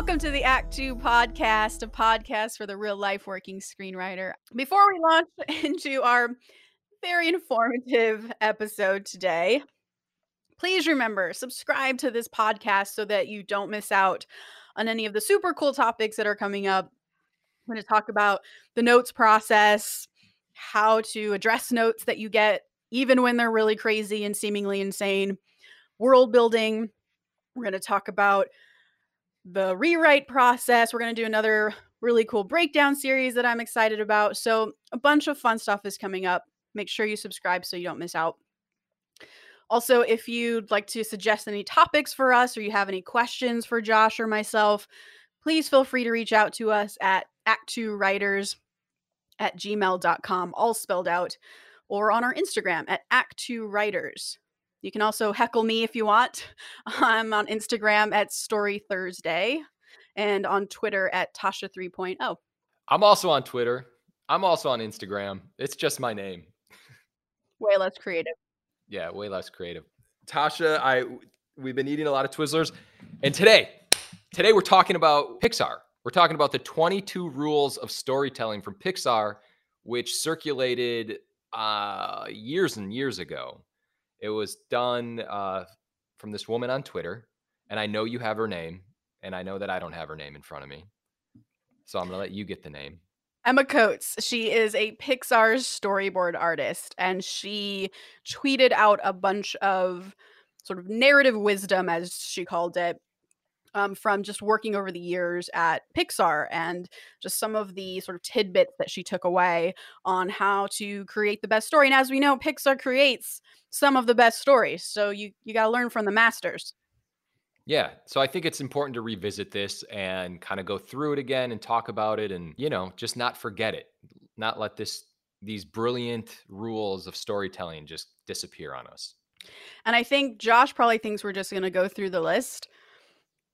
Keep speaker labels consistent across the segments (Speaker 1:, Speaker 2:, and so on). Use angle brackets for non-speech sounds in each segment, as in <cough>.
Speaker 1: Welcome to the Act Two podcast, a podcast for the real life working screenwriter. Before we launch <laughs> into our very informative episode today, please remember subscribe to this podcast so that you don't miss out on any of the super cool topics that are coming up. I'm going to talk about the notes process, how to address notes that you get even when they're really crazy and seemingly insane, world building. We're going to talk about the rewrite process. We're going to do another really cool breakdown series that I'm excited about. So, a bunch of fun stuff is coming up. Make sure you subscribe so you don't miss out. Also, if you'd like to suggest any topics for us or you have any questions for Josh or myself, please feel free to reach out to us at act2writers at gmail.com, all spelled out, or on our Instagram at act2writers. You can also heckle me if you want. <laughs> I'm on Instagram at Story Thursday and on Twitter at Tasha 3.0.
Speaker 2: I'm also on Twitter. I'm also on Instagram. It's just my name.
Speaker 1: Way less creative.
Speaker 2: Yeah, way less creative. Tasha, I we've been eating a lot of Twizzlers, and today, today we're talking about Pixar. We're talking about the 22 rules of storytelling from Pixar, which circulated uh, years and years ago. It was done uh, from this woman on Twitter, and I know you have her name, and I know that I don't have her name in front of me. So I'm to let you get the name.
Speaker 1: Emma Coates. She is a Pixar storyboard artist, and she tweeted out a bunch of sort of narrative wisdom, as she called it, um, from just working over the years at Pixar and just some of the sort of tidbits that she took away on how to create the best story. And as we know, Pixar creates some of the best stories. So you you got to learn from the masters.
Speaker 2: Yeah. So I think it's important to revisit this and kind of go through it again and talk about it and, you know, just not forget it. Not let this these brilliant rules of storytelling just disappear on us.
Speaker 1: And I think Josh probably thinks we're just going to go through the list,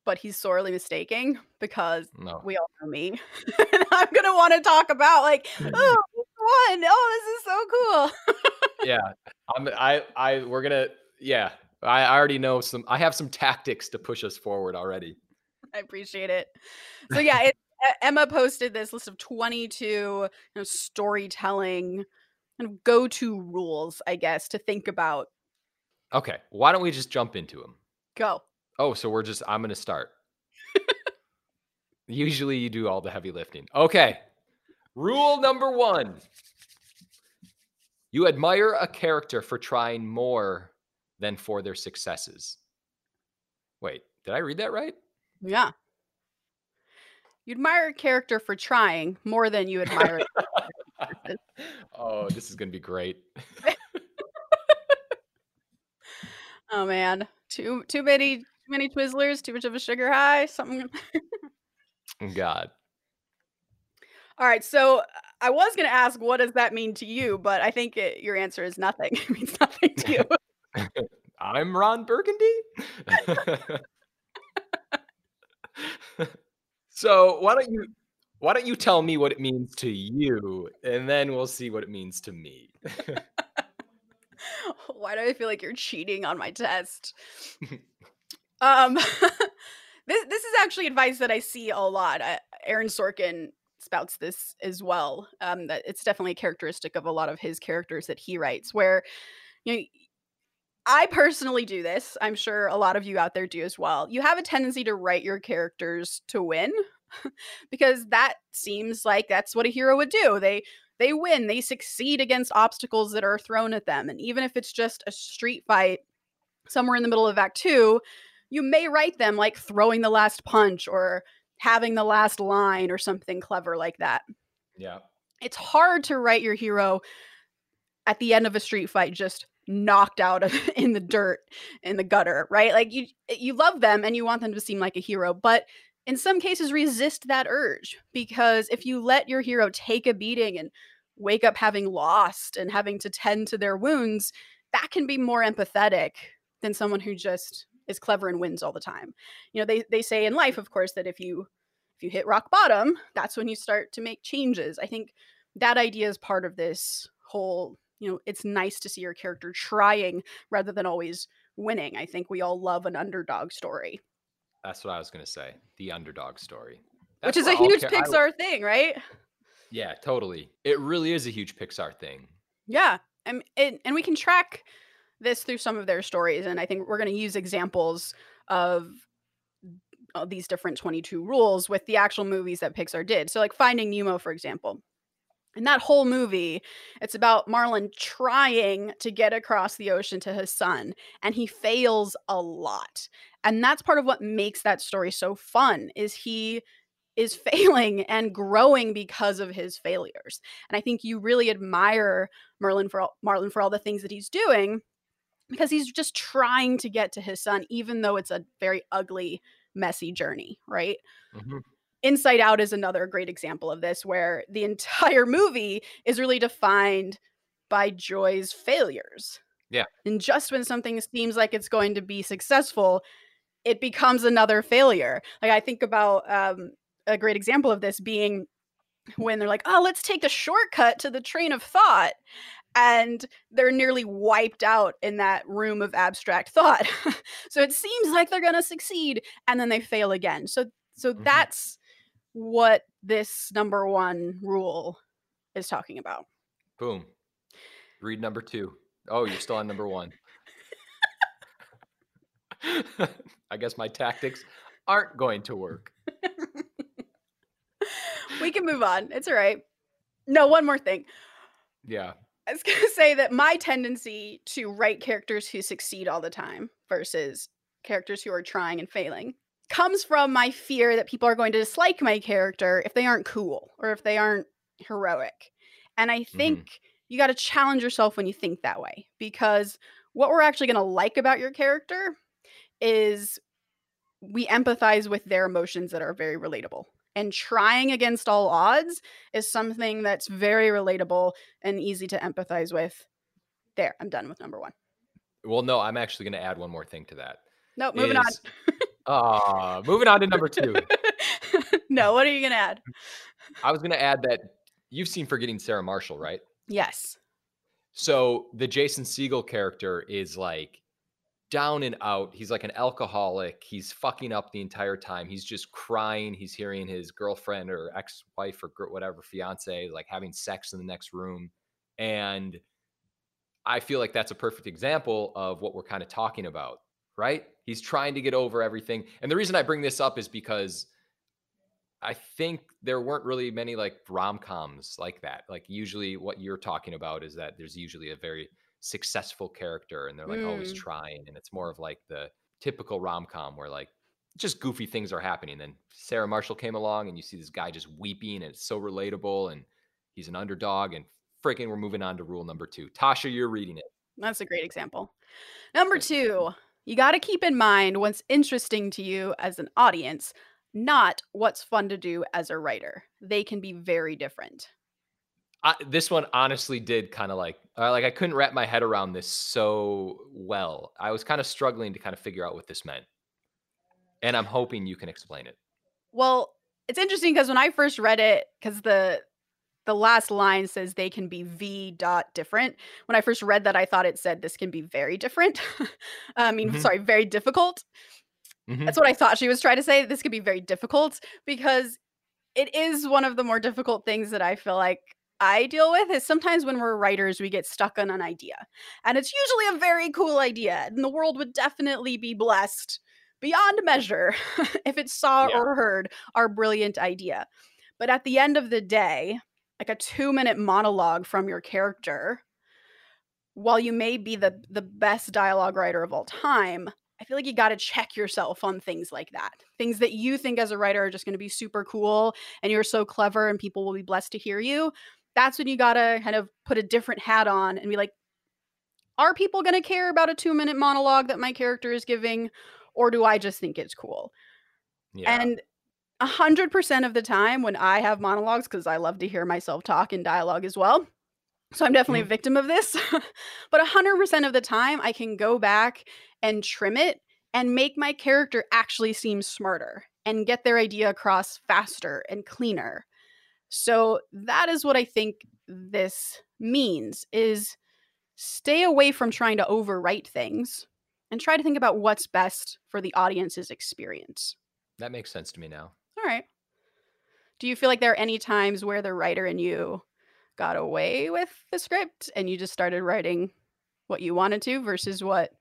Speaker 1: but he's sorely mistaken because no. we all know me. <laughs> and I'm going to want to talk about like, <laughs> oh, one. Oh, this is so
Speaker 2: cool. yeah. I'm I I we're going to yeah, I already know some. I have some tactics to push us forward already.
Speaker 1: I appreciate it. So yeah, it, Emma posted this list of 22 you know, storytelling kind of go-to rules, I guess, to think about.
Speaker 2: Okay, why don't we just jump into them?
Speaker 1: Go.
Speaker 2: Oh, so we're just. I'm going to start. Usually, you do all the heavy lifting. Okay. Rule number one. You admire a character for trying more than for their successes. Wait, did I read that right?
Speaker 1: Yeah. You admire a character for trying more than you admire. It. <laughs> <laughs>
Speaker 2: oh, this is going to be great. <laughs>
Speaker 1: oh man, too too many too many Twizzlers, too much of a sugar high, something.
Speaker 2: Oh, God. <laughs>
Speaker 1: All right, so I was going to ask, what does that mean to you? But I think it, your answer is nothing. <laughs> It means nothing to you. <laughs>
Speaker 2: I'm Ron Burgundy. so why don't you why don't you tell me what it means to you, and then we'll see what it means to me.
Speaker 1: why do I feel like you're cheating on my test? Um, <laughs> this this is actually advice that I see a lot. Uh, Aaron Sorkin spouts this as well. Um, that it's definitely characteristic of a lot of his characters that he writes, where you know I personally do this. I'm sure a lot of you out there do as well. You have a tendency to write your characters to win <laughs> because that seems like that's what a hero would do. They they win, they succeed against obstacles that are thrown at them. And even if it's just a street fight somewhere in the middle of act 2, you may write them like throwing the last punch or having the last line or something clever like that.
Speaker 2: Yeah.
Speaker 1: It's hard to write your hero at the end of a street fight just knocked out of, <laughs> in the dirt in the gutter right like you you love them and you want them to seem like a hero but in some cases resist that urge because if you let your hero take a beating and wake up having lost and having to tend to their wounds that can be more empathetic than someone who just is clever and wins all the time you know they they say in life of course that if you if you hit rock bottom that's when you start to make changes i think that idea is part of this whole you know it's nice to see your character trying rather than always winning i think we all love an underdog story
Speaker 2: That's what I was gonna say. The underdog story.
Speaker 1: Which is a huge
Speaker 2: I-
Speaker 1: Pixar thing, right?
Speaker 2: yeah, totally. It really is a huge Pixar thing.
Speaker 1: Yeah. And, and, and we can track this through some of their stories. And I think we're going to use examples of these different 22 rules with the actual movies that Pixar did. So, like Finding Nemo, for example. In that whole movie, it's about Marlin trying to get across the ocean to his son, and he fails a lot. And that's part of what makes that story so fun is he is <laughs> failing and growing because of his failures. And I think you really admire Merlin for all, Marlin for all the things that he's doing because he's just trying to get to his son even though it's a very ugly messy journey, right?
Speaker 2: Mhm.
Speaker 1: Inside Out is another great example of this, where the <laughs> entire movie is really defined by Joy's failures.
Speaker 2: Yeah.
Speaker 1: And just when something seems like it's going to be successful, it becomes another failure. Like I think about um, a great example of this being when they're like, oh, let's take the shortcut to the train of thought. And they're nearly wiped out in that room of abstract thought. <laughs> so it seems like they're going to succeed and then they fail again. So so
Speaker 2: Mhm.
Speaker 1: that's what this number 1 rule is talking about.
Speaker 2: Boom. Read number two. Oh, you're still on number one. <laughs> I guess my tactics aren't going to work. <laughs>
Speaker 1: we can move on. It's all right. No, one more thing.
Speaker 2: Yeah.
Speaker 1: I was going <laughs> to say that my tendency to write characters who succeed all the time versus characters who are trying and failing comes from my fear that people are going to dislike my character if they aren't cool or if they aren't heroic. And I think mm-hmm. you got to challenge yourself when you think that way because what we're actually going to like about your character is we empathize with their emotions that are very relatable. And trying against all odds is something that's very relatable and easy to empathize with. There, I'm done with number one.
Speaker 2: Well, no, I'm actually going to add one more thing to that.
Speaker 1: Nope, moving
Speaker 2: Is- Ah, moving on to number two. <laughs>
Speaker 1: no, what are you gonna add?
Speaker 2: I was going to add that you've seen Forgetting Sarah Marshall, right?
Speaker 1: Yes.
Speaker 2: So the Jason Segel character is like down and out. He's like an alcoholic. He's fucking up the entire time. He's just crying. He's hearing his girlfriend or ex-wife or whatever fiance like having sex in the next room. And I feel like that's a perfect example of what we're kind of talking about, right? He's trying to get over everything. And the reason I bring this up is because I think there weren't really many like rom coms like that. Like usually what you're talking about is that there's usually a very successful character and they're like always
Speaker 1: Mm.
Speaker 2: trying. And it's more of like the typical rom com where like just goofy things are happening. Then Sarah Marshall came along and you see this guy just weeping and it's so relatable and he's an underdog and freaking we're moving on to rule number two. Tasha, you're reading it.
Speaker 1: That's a great example. Number two, you got to keep in mind what's interesting to you as an audience, not what's fun to do as a writer. They can be very different.
Speaker 2: I, this one honestly did kind of like uh, like I couldn't wrap my head around this so well. I was kind of struggling to kind of figure out what this meant, and I'm hoping you can explain it.
Speaker 1: Well, it's interesting because when I first read it, because the the last line says they can be v dot different. When I first read that, I thought it said this can be very different. <laughs> I mean,
Speaker 2: Mhm.
Speaker 1: sorry, very difficult.
Speaker 2: Mhm.
Speaker 1: That's what I thought she was trying to say. This could be very difficult because it is one of the more difficult things that I feel like I deal with is sometimes when we're writers, we get stuck on an idea. And it's usually a very cool idea. And the world would definitely be blessed beyond measure <laughs> if it saw
Speaker 2: Yeah.
Speaker 1: or heard our brilliant idea. But at the end of the day, like a two minute monologue from your character, while you may be the, the best dialogue writer of all time, I feel like you got to check yourself on things like that. Things that you think as a writer are just going to be super cool and you're so clever and people will be blessed to hear you. That's when you got to kind of put a different hat on and be like, are people to care about a two minute monologue that my character is giving? Or do I just think it's cool?
Speaker 2: Yeah.
Speaker 1: And a hundred percent of the time when I have monologues, because I love to hear myself talk in dialogue as well. So I'm definitely a mm-hmm. victim of this. <laughs> but a hundred percent of the time I can go back and trim it and make my character actually seem smarter and get their idea across faster and cleaner. So that is what I think this means is stay away from trying to overwrite things and try to think about what's best for the audience's experience.
Speaker 2: That makes sense to me now.
Speaker 1: All right. Do you feel like there are any times where the writer and you got away with the script and you just started writing what you wanted to versus what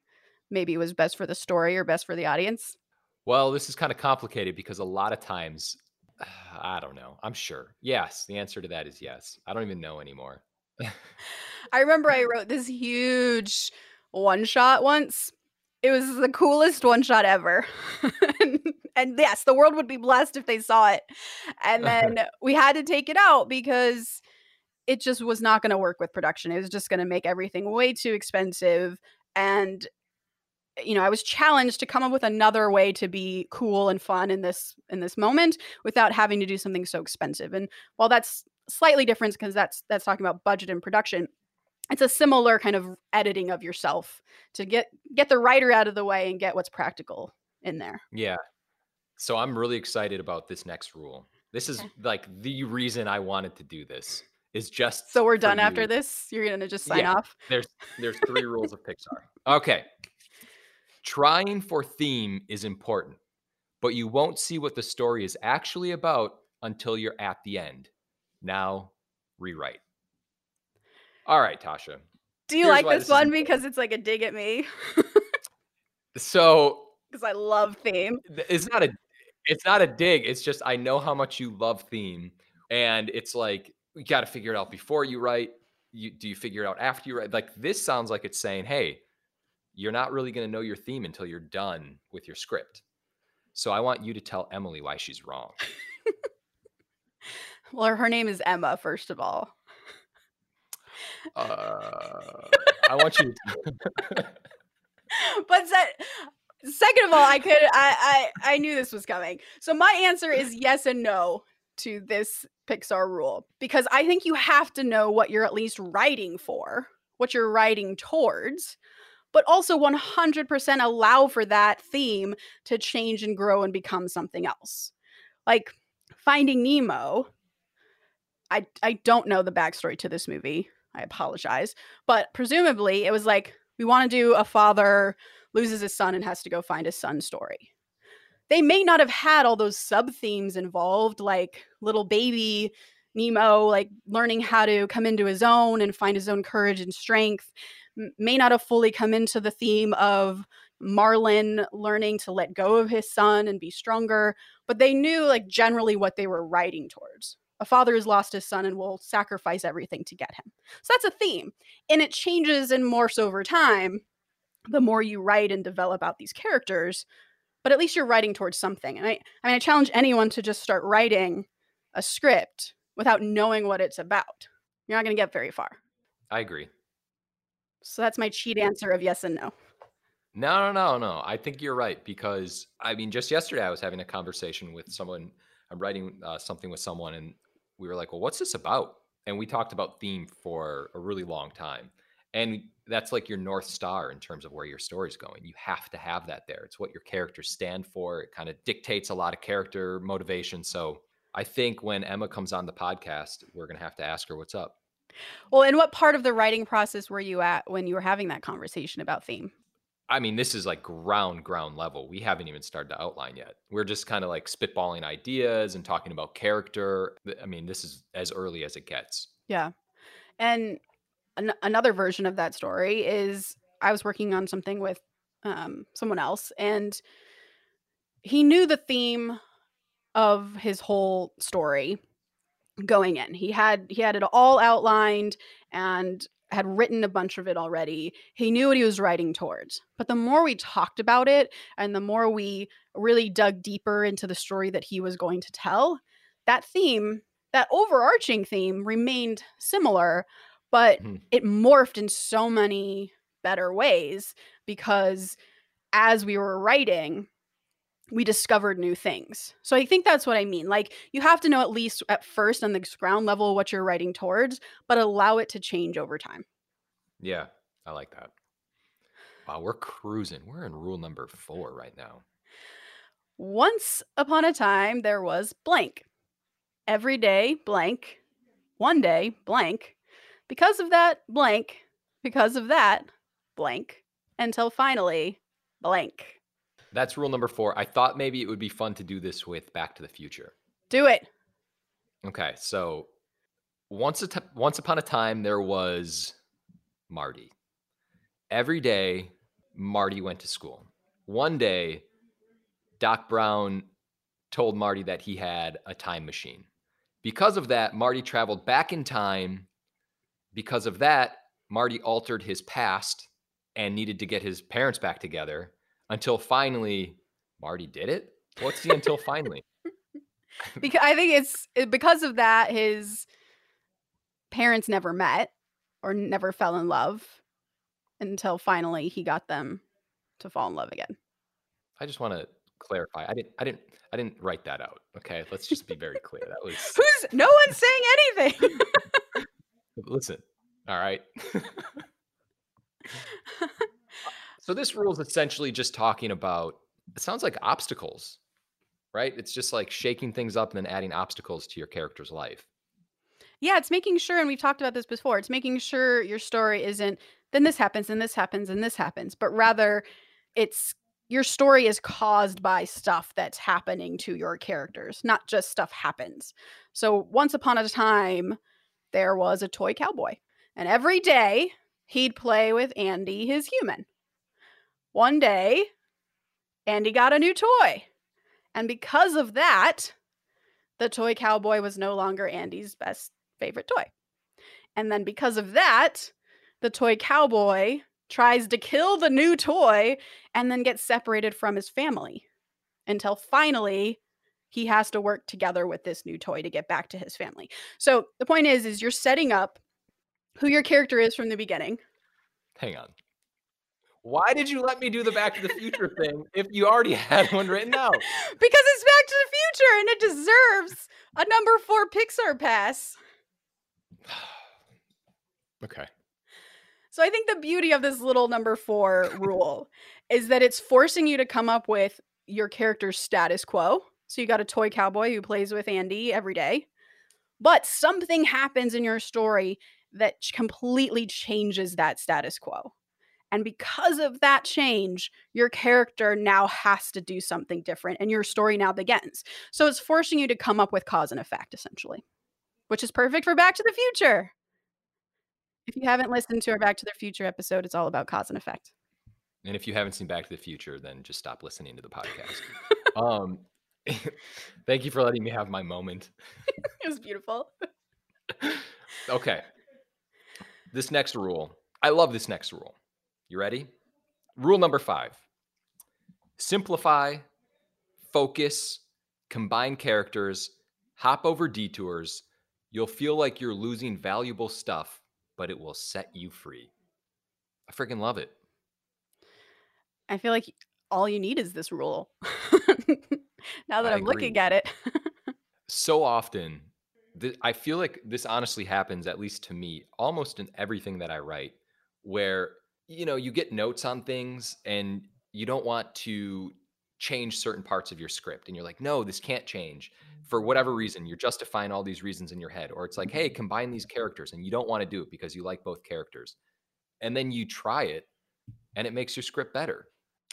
Speaker 1: maybe was best for the story or best for the audience?
Speaker 2: Well, this is kind of complicated because a lot of times, <sighs> I don't know. I'm sure. Yes. The answer to that is yes. I don't even know anymore. <laughs>
Speaker 1: I remember I wrote this huge one shot once. It was the coolest one shot ever. <laughs> and, and yes, the world would be blessed if they saw it. And then <laughs> we had to take it out because it just was not going to work with production. It was just going to make everything way too expensive. And you know, I was challenged to come up with another way to be cool and fun in this in this moment without having to do something so expensive. And while that's slightly different because that's that's talking about budget and production, it's a similar kind of editing of yourself to get get the writer out of the way and get what's practical in there.
Speaker 2: Yeah. So I'm really excited about this next rule. This is
Speaker 1: Okay.
Speaker 2: like the reason I wanted to do this. Is just
Speaker 1: So we're done after this. You're gonna just sign
Speaker 2: Yeah.
Speaker 1: off.
Speaker 2: There's there's three rules of Pixar. Okay. Trying for theme is important, but you won't see what the story is actually about until you're at the end. Now, rewrite. All right, Tasha.
Speaker 1: Do you like this
Speaker 2: this
Speaker 1: one because it's like a dig at me?
Speaker 2: So <laughs>
Speaker 1: Because I love theme.
Speaker 2: it's not a it's not a dig. It's just I know how much you love theme, and it's like you got to figure it out before you write. You do you figure it out after you write? Like this sounds like it's saying, hey, you're not really going to know your theme until you're done with your script. So I want you to tell Emily why she's wrong. <laughs>
Speaker 1: Well, her name is Emma, first of all.
Speaker 2: Uh, I want you. To, <laughs>
Speaker 1: but se- second of all, I could I, I I knew this was coming. So my answer is yes and no to this Pixar rule because I think you have to know what you're at least writing for, what you're writing towards, but also 100% allow for that theme to change and grow and become something else. Like Finding Nemo, I I don't know the backstory to this movie. I apologize, but presumably it was like we want to do a father loses his son and has to go find his son story. They may not have had all those sub themes involved, like little baby Nemo, like learning how to come into his own and find his own courage and strength. May not have fully come into the theme of Marlin learning to let go of his son and be stronger, but they knew like generally what they were writing towards. A father has lost his son and will sacrifice everything to get him. So that's a theme. And it changes and morphs over time the more you write and develop out these characters, but at least you're writing towards something. And I, I mean, I challenge anyone to just start writing a script without knowing what it's about. You're not going to get very far.
Speaker 2: I agree.
Speaker 1: So that's my cheat answer of yes and no.
Speaker 2: No, no, no, no. I think you're right because I mean, just yesterday I was having a conversation with someone. I'm writing uh, something with someone, and we were like, "Well, what's this about?" And we talked about theme for a really long time, and that's like your north star in terms of where your story's going. You have to have that there. It's what your characters stand for. It kind of dictates a lot of character motivation. So I think when Emma comes on the podcast, we're gonna have to ask her what's up.
Speaker 1: Well, and what part of the writing process were you at when you were having that conversation about theme?
Speaker 2: I mean, this is like ground, ground level. We haven't even started to outline yet. We're just kind of like spitballing ideas and talking about character. I mean, this is as early as it gets.
Speaker 1: Yeah. And an- another version of that story is I was working on something with um, someone else, and he knew the theme of his whole story going in. He had he had it all outlined and had written a bunch of it already. He knew what he was writing towards. But the more we talked about it and the more we really dug deeper into the story that he was going to tell, that theme, that overarching theme remained similar, but
Speaker 2: Mhm.
Speaker 1: it morphed in so many better ways because as we were writing, we discovered new things. So I think that's what I mean. Like you have to know at least at first on the ground level what you're writing towards, but allow it to change over time.
Speaker 2: Yeah, I like that. Wow, we're cruising. We're in rule number four right now.
Speaker 1: Once upon a time there was blank. Every day blank. One day blank. Because of that blank, because of that blank until finally blank.
Speaker 2: That's rule number four. I thought maybe it would be fun to do this with Back to the Future.
Speaker 1: Do it.
Speaker 2: Okay, so once a t- once upon a time there was Marty. Every day Marty went to school. One day Doc Brown told Marty that he had a time machine. Because of that, Marty traveled back in time. Because of that, Marty altered his past and needed to get his parents back together until finally Marty did it. What's the until finally? <laughs>
Speaker 1: because I think it's eh, because of that his parents never met or never fell in love until finally he got them to fall in love again.
Speaker 2: I just want to clarify. I didn't I didn't I didn't write that out. Okay? Let's just be very clear. That was <laughs>
Speaker 1: Who's no one's saying anything. <laughs>
Speaker 2: Listen. All right. So this rule is essentially just talking about it sounds like obstacles right? It's just like shaking things up and then adding obstacles to your character's life.
Speaker 1: Yeah it's making sure and we've talked about this before it's making sure your story isn't then this happens and this happens and this happens but rather it's your story is caused by stuff that's happening to your characters not just stuff happens. So once upon a time there was a toy cowboy and every day he'd play with Andy, his human. One day, Andy got a new toy. And because of that, the toy cowboy was no longer Andy's best favorite toy. And then because of that, the toy cowboy tries to kill the new toy and then gets separated from his family until finally he has to work together with this new toy to get back to his family. So the point is is you're setting up who your character is from the beginning.
Speaker 2: Hang on. Why did you let me do the Back to the Future thing if you already <laughs> had one written <laughs> out?
Speaker 1: because it's Back to the Future and it deserves a number four Pixar pass. <sighs>
Speaker 2: okay.
Speaker 1: So I think the beauty of this little number four rule is that it's forcing you to come up with your character's status quo. So you got a toy cowboy who plays with Andy every day. But something happens in your story that completely changes that status quo. And because of that change, your character now has to do something different and your story now begins. So it's forcing you to come up with cause and effect, essentially, which is perfect for Back to the Future. If you haven't listened to our Back to the Future episode, it's all about cause and effect.
Speaker 2: And if you haven't seen Back to the Future, then just stop listening to the podcast. <laughs> um, <laughs> thank you for letting me have my moment. <laughs>
Speaker 1: it was beautiful.
Speaker 2: okay. This next rule, I love this next rule. You ready? Rule number five simplify, focus, combine characters, hop over detours. You'll feel like you're losing valuable stuff, but it will set you free. I freaking love it.
Speaker 1: I feel like all you need is this rule. <laughs> now that
Speaker 2: I
Speaker 1: I'm
Speaker 2: agree.
Speaker 1: looking at it.
Speaker 2: So often, th- I feel like this honestly happens, at least to me, almost in everything that I write, where you know you get notes on things and you don't want to change certain parts of your script and you're like no this can't change mm. for whatever reason you're justifying all these reasons in your head or it's like hey mm-hmm. combine these characters and you don't want to do it because you like both characters and then you try it and it makes your script better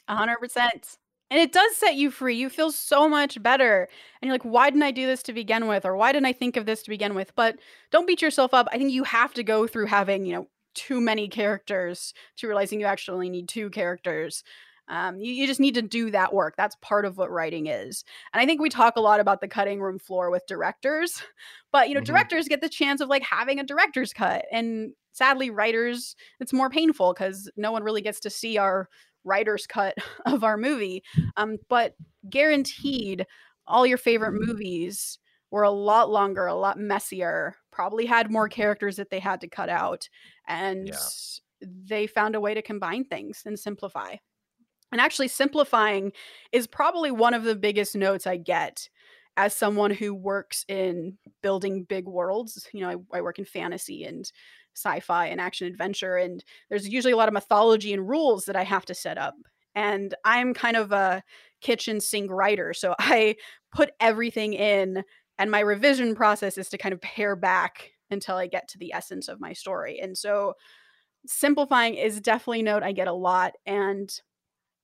Speaker 1: A hundred percent. And it does set you free. You feel so much better. And you're like, why didn't I do this to begin with? Or why didn't I think of this to begin with? But don't beat yourself up. I think you have to go through having, you know, too many characters to realizing you actually need two characters. Um, you, you just need to do that work. That's part of what writing is. And I think we talk a lot about the cutting room floor with directors, <laughs> but you know,
Speaker 2: Mhm.
Speaker 1: directors get the chance of like having a director's cut. And sadly, writers, it's more painful because no one really gets to see our writer's cut <laughs> of our movie. Um, but guaranteed, all your favorite movies were a lot longer, a lot messier, probably had more mm-hmm. characters that they had to cut out. And
Speaker 2: Yeah.
Speaker 1: they found a way to combine things and simplify. And actually, simplifying is probably one of the biggest notes I get as someone who works in building big worlds. You know, I, I work in fantasy and sci-fi and action adventure and there's usually a lot of mythology and rules that I have to set up. And I'm kind of a kitchen sink writer, so <laughs> I put everything in and my revision process is to kind of pare back until I get to the essence of my story. And so simplifying is definitely a note I get a lot and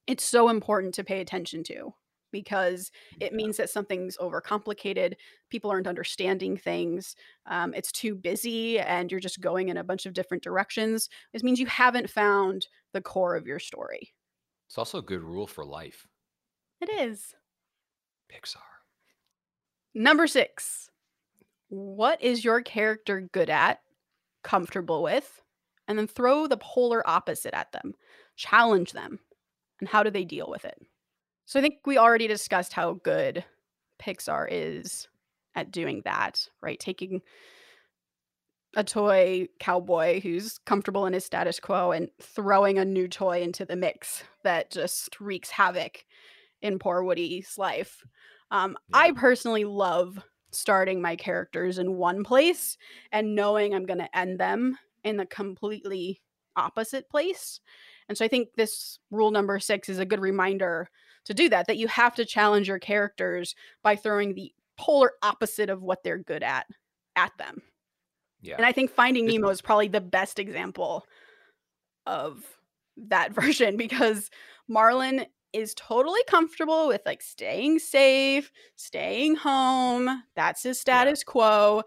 Speaker 1: it's so important to pay attention to because it means that something's overcomplicated. People aren't understanding things. Um, it's too busy and you're just going in a bunch of different directions. This means you haven't found the core of your story.
Speaker 2: It's also a good rule for life.
Speaker 1: It is.
Speaker 2: Pixar.
Speaker 1: Number six. What is your character good at, comfortable with? And then throw the polar opposite at them. Challenge them. And how do they deal with it? So I think we already discussed how good Pixar is at doing that, right? Taking a toy cowboy who's comfortable in his status quo and throwing a new toy into the mix that just wreaks havoc in poor Woody's life. Um,
Speaker 2: Yeah.
Speaker 1: I personally love starting my characters in one place and knowing I'm going to end them in a completely opposite place. And so I think this rule number six is a good reminder to do that, that you have to challenge your characters by throwing the polar opposite of what they're good at at them.
Speaker 2: Yeah.
Speaker 1: And I think Finding
Speaker 2: It's-
Speaker 1: Nemo is probably the best example of that <laughs> version because Marlin is totally comfortable with like staying safe, staying home. That's his status quo.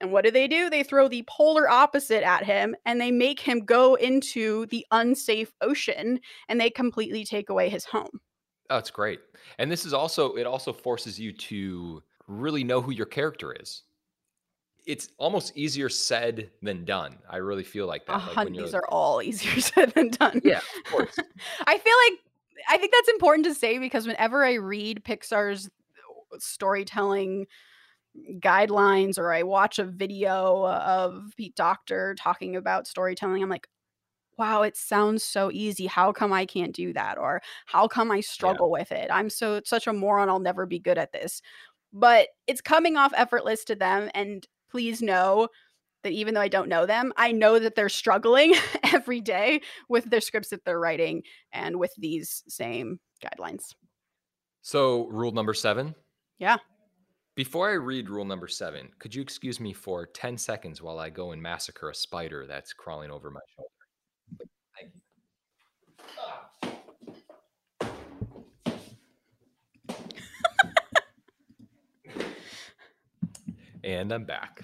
Speaker 1: And what do they do? They throw the polar opposite at him and they make him go into the unsafe ocean and they completely take away his home.
Speaker 2: Oh, it's great. And this is also it also forces you to really know who your character is. It's almost easier said than done. I really feel like that. Like when
Speaker 1: these are all easier <laughs> said than done.
Speaker 2: yeah, of course. <laughs>
Speaker 1: I feel like I think that's important to say because whenever I read Pixar's uh, storytelling guidelines or I watch a video of Pete Docter talking about storytelling, I'm like, wow, it sounds so easy. How come I can't do that? Or how come I struggle with it? I'm so such a moron. I'll never be good at this. But it's coming off effortless to them. And please know that even though I don't know them, I know that they're struggling <laughs> every day with their scripts that they're writing and with these same guidelines.
Speaker 2: So, rule number 7?
Speaker 1: Yeah.
Speaker 2: Before I read rule number 7, could you excuse me for 10 seconds while I go and massacre a spider that's crawling over my shoulder? Thank you. <laughs> and I'm back.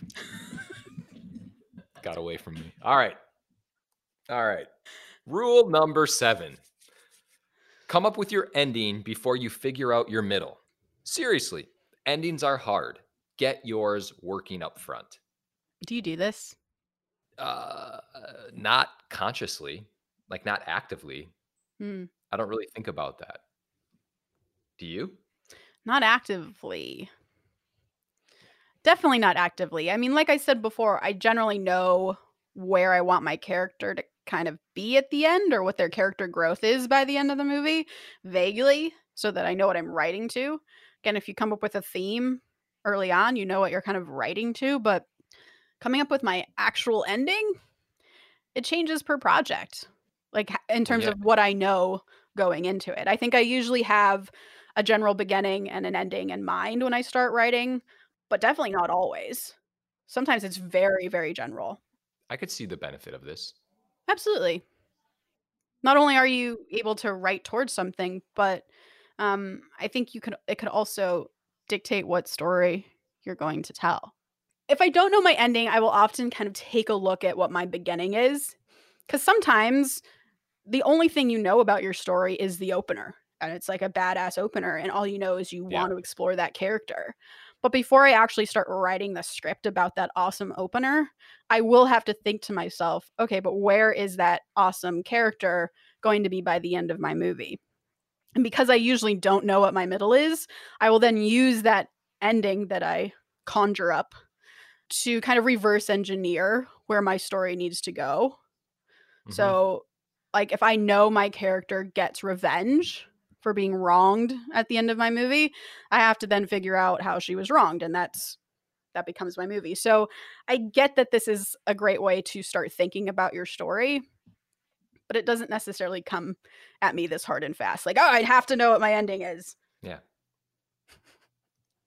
Speaker 2: Got away from me. All right. All right. Rule number seven come up with your ending before you figure out your middle. Seriously, endings are hard. Get yours working up front.
Speaker 1: Do you do this?
Speaker 2: Uh, not consciously, like not actively.
Speaker 1: Hmm.
Speaker 2: I don't really think about that. Do you?
Speaker 1: Not actively. Definitely not actively. I mean, like I said before, I generally know where I want my character to kind of be at the end or what their character growth is by the end of the movie, vaguely, so that I know what I'm writing to. Again, if you come up with a theme early on, you know what you're kind of writing to, but coming up with my actual ending, it changes per project. Like in terms
Speaker 2: yeah.
Speaker 1: of what I know going into it. I think I usually have a general beginning and an ending in mind when I start writing, but definitely not always. Sometimes it's very, very general.
Speaker 2: I could see the benefit of this.
Speaker 1: Absolutely. Not only are you able to write towards something, but um, I think you could it could also dictate what story you're going to tell. If I don't know my ending, I will often kind of take a look at what my beginning is, because sometimes the only thing you know about your story is the opener, and it's like a badass opener, and all you know is you
Speaker 2: Yeah.
Speaker 1: want to explore that character. But before I actually start writing the script about that awesome opener, I will have to think to myself, okay, but where is that awesome character going to be by the end of my movie? And because I usually don't know what my middle is, I will then use that ending that I conjure up to kind of reverse engineer where my story needs to go.
Speaker 2: Mhm.
Speaker 1: So, like, if I know my character gets revenge for being wronged at the end of my movie, I have to then figure out how she was wronged, and that's that becomes my movie. So, I get that this is a great way to start thinking about your story, but it doesn't necessarily come at me this hard and fast. Like, oh, I'd have to know what my ending is.
Speaker 2: Yeah. <sighs>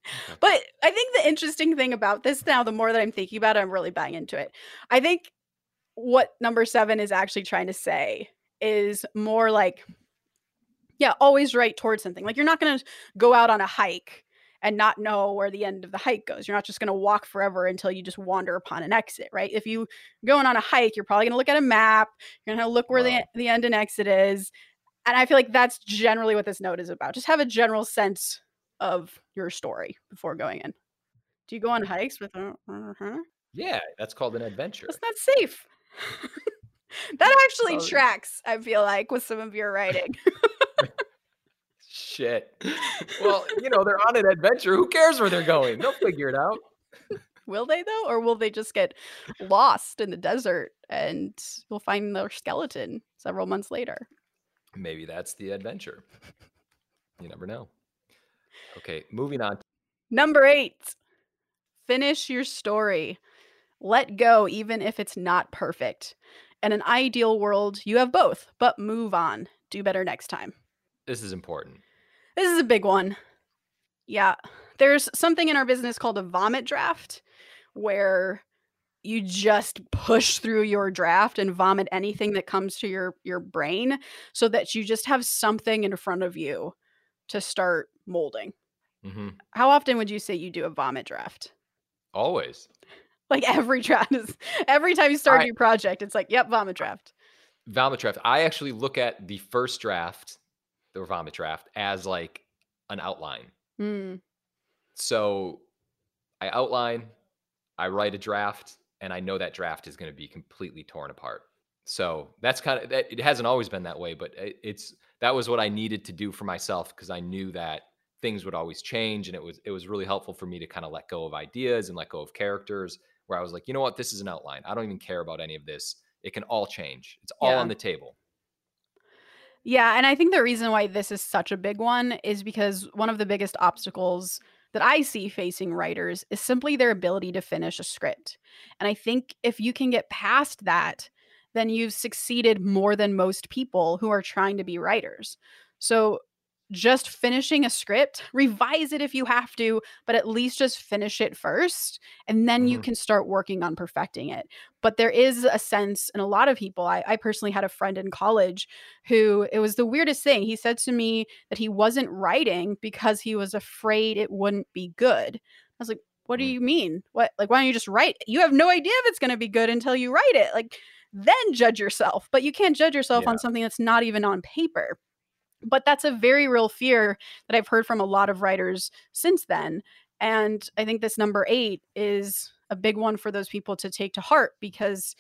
Speaker 2: Okay.
Speaker 1: But I think the interesting thing about this now, the more that I'm thinking about it, I'm really buying into it. I think what number seven is actually trying to say is more like Yeah, always write towards something. Like you're not going to go out on a hike and not know where the end of the hike goes. You're not just going to walk forever until you just wander upon an exit, right? If you're going on a hike, you're probably going to look at a map. You're going to look where wow. the the end and exit is. And I feel like that's generally what this note is about. Just have a general sense of your story before going in. Do you go on hikes with a uh,
Speaker 2: Yeah, that's called an adventure.
Speaker 1: That's not safe. <laughs> that actually oh. tracks, I feel like, with some of your writing. <laughs>
Speaker 2: Shit. Well, you know, they're on an adventure. Who cares where they're going? They'll figure it out.
Speaker 1: Will they though? Or will they just get lost in the desert and we'll find their skeleton several months later?
Speaker 2: Maybe that's the adventure. You never know. Okay, moving on.
Speaker 1: Number eight, finish your story. Let go, even if it's not perfect. In an ideal world, you have both, but move on. Do better next time.
Speaker 2: This is important.
Speaker 1: This is a big one. Yeah. There's something in our business called a vomit draft where you just push through your draft and vomit anything that comes to your your brain so that you just have something in front of you to start molding. Mm-hmm. How often would you say you do a vomit draft?
Speaker 2: Always.
Speaker 1: Like every draft is every time you start I, a new project, it's like, yep, vomit draft.
Speaker 2: Vomit draft. I actually look at the first draft, the vomit draft, as like an outline. Mm. So I outline, I write a draft, and I know that draft is going to be completely torn apart. So that's kind of that. It hasn't always been that way, but it, it's that was what I needed to do for myself because I knew that things would always change, and it was it was really helpful for me to kind of let go of ideas and let go of characters. Where I was like, you know what, this is an outline. I don't even care about any of this. It can all change. It's all yeah. on the table.
Speaker 1: Yeah, and I think the reason why this is such a big one is because one of the biggest obstacles that I see facing writers is simply their ability to finish a script. And I think if you can get past that, then you've succeeded more than most people who are trying to be writers. So just finishing a script, revise it if you have to, but at least just finish it first. And then mm-hmm. you can start working on perfecting it. But there is a sense, and a lot of people, I, I, personally had a friend in college who it was the weirdest thing. He said to me that he wasn't writing because he was afraid it wouldn't be good. I was like, what do mm. you mean? What, like, why don't you just write? You have no idea if it's going to be good until you write it. Like, then judge yourself. But you can't judge yourself yeah. on something that's not even on paper. But that's a very real fear that I've heard from a lot of writers since then. And I think this number eight is a big one for those people to take to heart because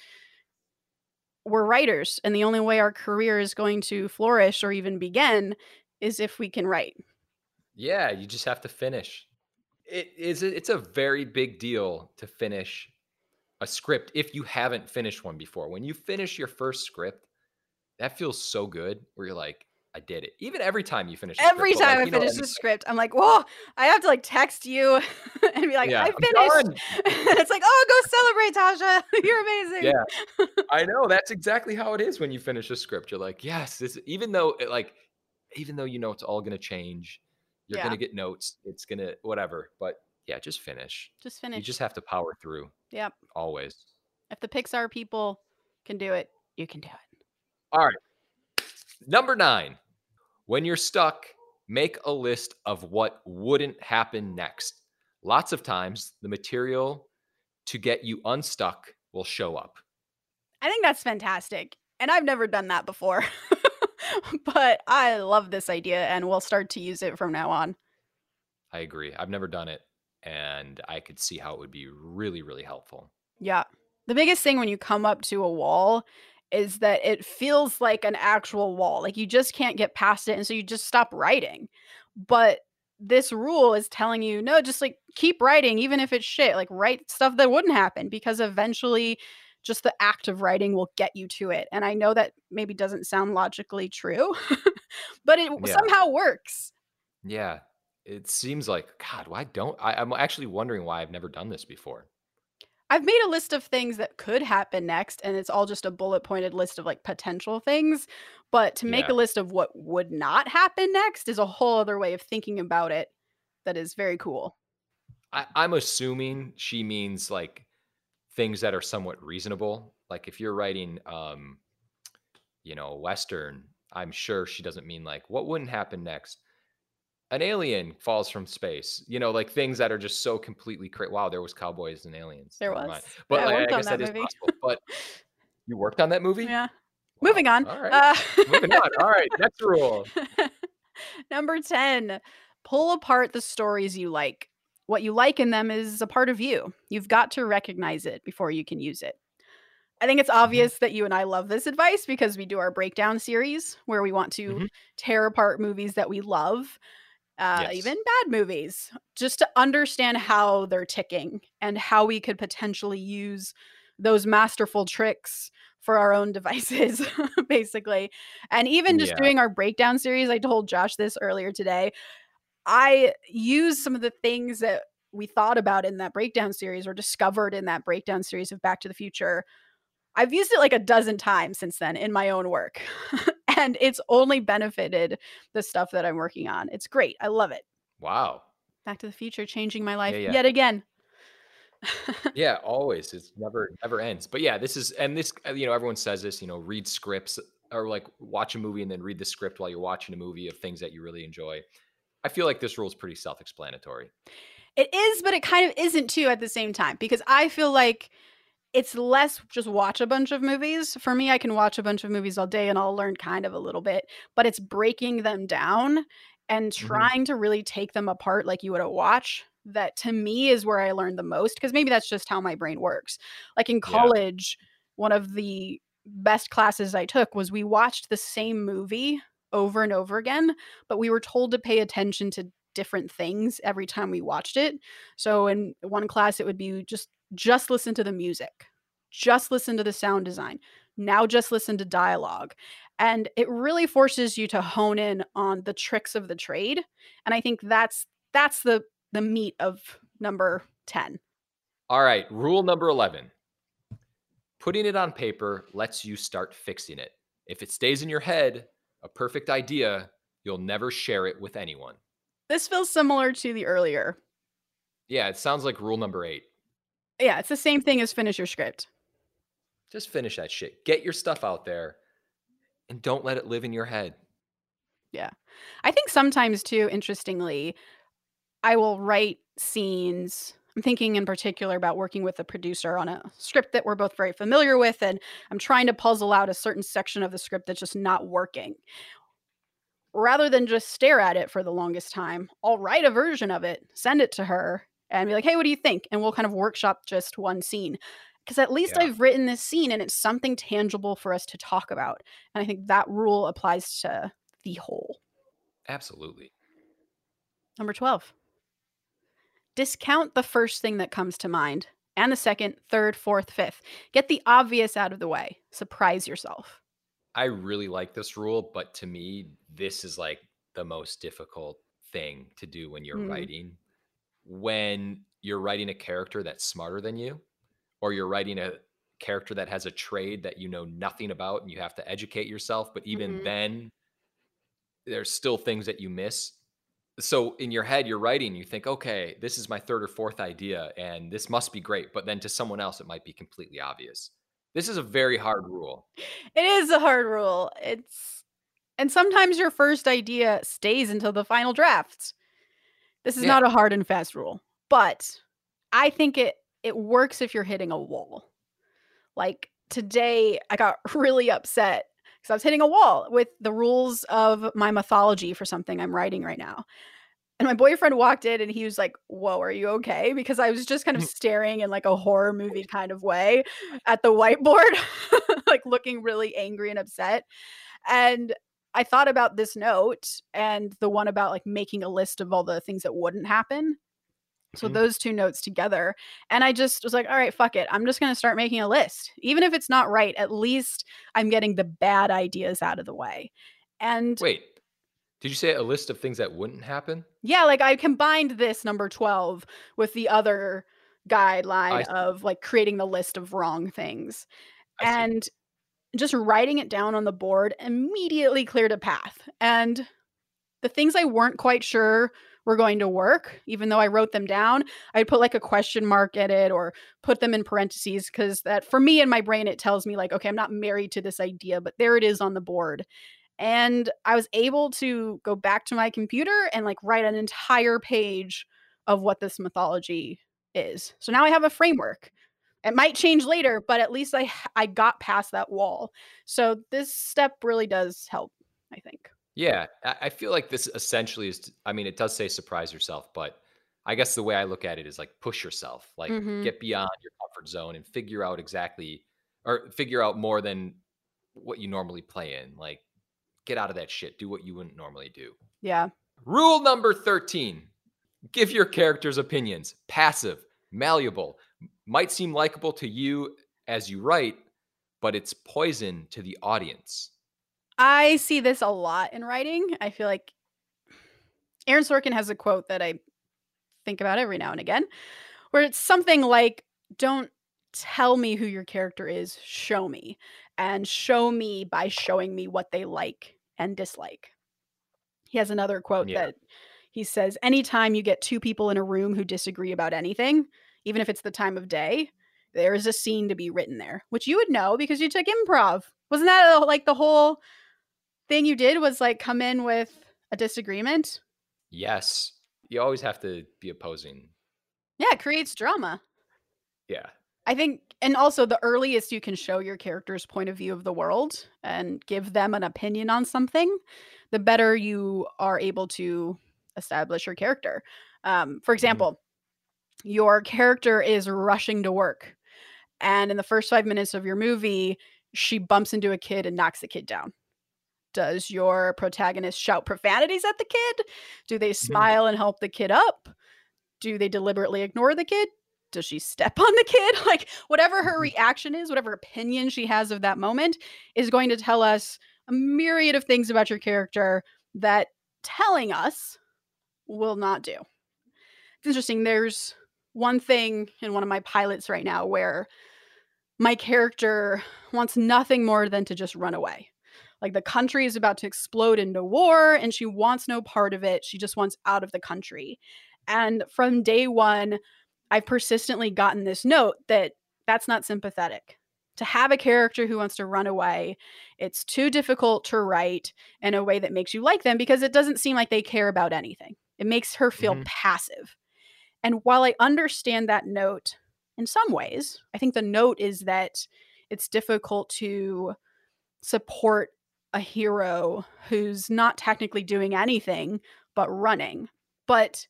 Speaker 1: we're writers. And the only way our career is going to flourish or even begin is if we can write.
Speaker 2: Yeah, you just have to finish. It is it's a very big deal to finish a script if you haven't finished one before. When you finish your first script, that feels so good where you're like, I did it. Even every time you finish.
Speaker 1: Every
Speaker 2: script,
Speaker 1: time like, I finish the script, I'm like, whoa! I have to like text you <laughs> and be like, yeah, I finished. <laughs> it's like, oh, go celebrate, Tasha! <laughs> You're amazing.
Speaker 2: Yeah, I know. That's exactly how it is when you finish a script. You're like, yes, this. Even though, it, like, even though you know it's all going to change, you're yeah. going to get notes. It's going to whatever. But yeah, just finish.
Speaker 1: Just finish.
Speaker 2: You just have to power through.
Speaker 1: Yep.
Speaker 2: Always.
Speaker 1: If the Pixar people can do it, you can do it.
Speaker 2: All right. Number nine, when you're stuck, make a list of what wouldn't happen next. Lots of times, the material to get you unstuck will show up.
Speaker 1: I think that's fantastic. And I've never done that before. <laughs> but I love this idea and we'll start to use it from now on.
Speaker 2: I agree. I've never done it and I could see how it would be really, really helpful.
Speaker 1: Yeah. The biggest thing when you come up to a wall is that it feels like an actual wall. Like you just can't get past it. And so you just stop writing. But this rule is telling you, no, just like keep writing, even if it's shit. Like write stuff that wouldn't happen because eventually just the act of writing will get you to it. And I know that maybe doesn't sound logically true, <laughs> but it yeah. somehow works.
Speaker 2: Yeah. It seems like, God, why don't I? I'm actually wondering why I've never done this before.
Speaker 1: I've made a list of things that could happen next, and it's all just a bullet pointed list of like potential things. But to make yeah. a list of what would not happen next is a whole other way of thinking about it that is very cool.
Speaker 2: I, I'm assuming she means like things that are somewhat reasonable. Like if you're writing, um, you know, Western I'm sure she doesn't mean like what wouldn't happen next. An alien falls from space, you know, like things that are just so completely crazy. Wow, there was cowboys and aliens.
Speaker 1: There was.
Speaker 2: mind. But
Speaker 1: Yeah, I
Speaker 2: like, I
Speaker 1: on
Speaker 2: guess that
Speaker 1: that
Speaker 2: is possible. But <laughs> you worked on that movie?
Speaker 1: Yeah.
Speaker 2: Wow.
Speaker 1: Moving on.
Speaker 2: All right.
Speaker 1: Uh,
Speaker 2: Moving on. All right. Next rule. <laughs>
Speaker 1: Number 10, pull apart the stories you like. What you like in them is a part of you. You've got to recognize it before you can use it. I think it's
Speaker 2: Mm-hmm.
Speaker 1: obvious that you and I love this advice because we do our breakdown series where we want to
Speaker 2: Mhm.
Speaker 1: tear apart movies that we love, uh,
Speaker 2: Yes.
Speaker 1: even bad movies, just to understand how they're ticking and how we could potentially use those masterful tricks for our own <laughs> devices, basically. And even just
Speaker 2: Yeah.
Speaker 1: doing our breakdown series, I told Josh this earlier today. I use some of the things that we thought about in that breakdown series or discovered in that breakdown series of Back to the Future. I've used it like a dozen times since then in my own work. <laughs> and it's only benefited the stuff that I'm working on. It's great. I love it.
Speaker 2: Wow.
Speaker 1: Back to the Future changing my life
Speaker 2: Yeah, yeah.
Speaker 1: yet again.
Speaker 2: Yeah, <laughs> always. It's never never ends. But yeah, this is and this uh, you know everyone says this, you know, read scripts or like watch a movie and then read the script while you're watching a movie of things that you really enjoy. I feel like this rule is pretty self-explanatory.
Speaker 1: It is, but it kind of isn't too at the same time because I feel like it's less just watch a bunch of movies. For me, I can watch a bunch of movies all day and I'll learn kind of a little bit, but it's breaking them down and
Speaker 2: Mhm.
Speaker 1: trying to really take them apart like you would a watch. That to me is where I learned the most because maybe that's just how my brain works. Like in college, one of the best classes I took was we watched the same movie over and over again, but we were told to pay attention to different things every time we watched it. So in one class it would be just just listen to the music. Just listen to the sound design. Now just listen to dialogue. And it really forces you to hone in on the tricks of the trade. And I think that's that's the the meat of number 10.
Speaker 2: All right, rule number 11. Putting it on paper lets you start fixing it. If it stays in your head, a perfect idea, you'll never share it with anyone.
Speaker 1: This feels similar to the earlier.
Speaker 2: Yeah, it sounds like rule number 8.
Speaker 1: Yeah, it's the same thing as finish your script.
Speaker 2: Just finish that shit. Get your stuff out there and don't let it live in your head. Yeah.
Speaker 1: I think sometimes too, interestingly, I will write scenes. I'm thinking in particular about working with a producer on a script that we're both very familiar with, and I'm trying to puzzle out a certain section of the script that's just not working. Rather than just stare at it for the longest time, I'll write a version of it, send it to her, and be like, hey, what do you think? And we'll kind of workshop just one scene. Because at least
Speaker 2: Yeah.
Speaker 1: I've written this scene and it's something tangible for us to talk about. And I think that rule applies to the whole.
Speaker 2: Absolutely.
Speaker 1: Number 12. Discount the first thing that comes to mind and the second, third, fourth, fifth. Get the obvious out of the way. Surprise yourself.
Speaker 2: I really like this rule, but to me, this is like the most difficult thing to do when you're
Speaker 1: Mm.
Speaker 2: writing. When you're writing a character that's smarter than you, or you're writing a character that has a trade that you know nothing about and you have to educate yourself, but even
Speaker 1: Mhm.
Speaker 2: then, there's still things that you miss. So in your head, you're writing, you think, okay, this is my third or fourth idea, and this must be great. But then to someone else, it might be completely obvious. This is a very hard rule.
Speaker 1: It is a hard rule. It's and sometimes your first idea stays until the final draft. This is
Speaker 2: Yeah.
Speaker 1: not a hard and fast rule, but I think it it works if you're hitting a wall. Like today I got <laughs> really upset because I was hitting a wall with the rules of my mythology for something I'm writing right now. And my boyfriend walked in and he was like, Whoa, are you okay? Because I was just kind of mm. staring in like a horror movie kind of way at the <laughs> whiteboard, like looking really angry and upset. And I thought about this note and the one about like making a list of all the things that wouldn't happen. So
Speaker 2: Mhm.
Speaker 1: those two notes together. And I just was like, all right, fuck it. I'm just going to start making a list. Even if it's not right, at least I'm getting the bad ideas out of the way. And
Speaker 2: Wait, did you say a list of things that wouldn't happen?
Speaker 1: yeah, like I combined this number 12 with the other guideline
Speaker 2: see.
Speaker 1: of like creating the list of wrong things.
Speaker 2: I see.
Speaker 1: Just writing it down on the board immediately cleared a path. And the things I weren't quite sure were going to work, even though I wrote them down, I'd put like a question mark at it or put them in parentheses because that for me in my brain, it tells me like, okay, I'm not married to this idea, but there it is on the board. And I was able to go back to my computer and like write an entire page of what this mythology is. So now I have a framework. It might change later, but at least I I got past that wall. So this step really does help, I think.
Speaker 2: Yeah, I feel like this essentially is. I mean, it does say surprise yourself, but I guess the way I look at it is like push yourself, like
Speaker 1: Mhm.
Speaker 2: get beyond your comfort zone and figure out exactly or figure out more than what you normally play in. Like get out of that shit. Do what you wouldn't normally do.
Speaker 1: Yeah.
Speaker 2: Rule number 13 give your characters opinions. Passive, malleable, might seem likable to you as you write, but it's poison to the audience.
Speaker 1: I see this a lot in writing. I feel like Aaron Sorkin has a quote that I think about every now and again, where it's something like, Don't tell me who your character is, show me. And show me by showing me what they like and dislike. He has another quote
Speaker 2: Yeah.
Speaker 1: that he says, Anytime you get two people in a room who disagree about anything, even if it's the time of day, there is a scene to be written there, which you would know because you took improv. Wasn't that like the whole thing you did was like come in with a disagreement?
Speaker 2: Yes, you always have to be opposing.
Speaker 1: Yeah, it creates drama.
Speaker 2: Yeah.
Speaker 1: I think, and also the earliest you can show your character's point of view of the world and give them an opinion on something, the better you are able to establish your character. Um, for example, your character is rushing to work, and in the first five minutes of your movie, she bumps into a kid and knocks the kid down. Does your protagonist shout profanities at the kid? Do they smile and help the kid up? Do they deliberately ignore the kid? Does she step on the kid? <laughs> Like, whatever her
Speaker 2: Mhm.
Speaker 1: reaction is, whatever opinion she has of that moment, is going to tell us a myriad of things about your character that telling us will not do. It's interesting. There's one thing in one of my pilots right now where my character wants nothing more than to just run away. Like the country is about to explode into war and she wants no part of it. She just wants out of the country. And from day one, I've persistently gotten this note that that's not sympathetic. To have a character who wants to run away, it's too difficult to write in a way that makes you like them because it doesn't seem like they care about anything. It makes her feel
Speaker 2: Mhm.
Speaker 1: passive. And while I understand that note in some ways, I think the note is that it's difficult to support a hero who's not technically doing anything but running. But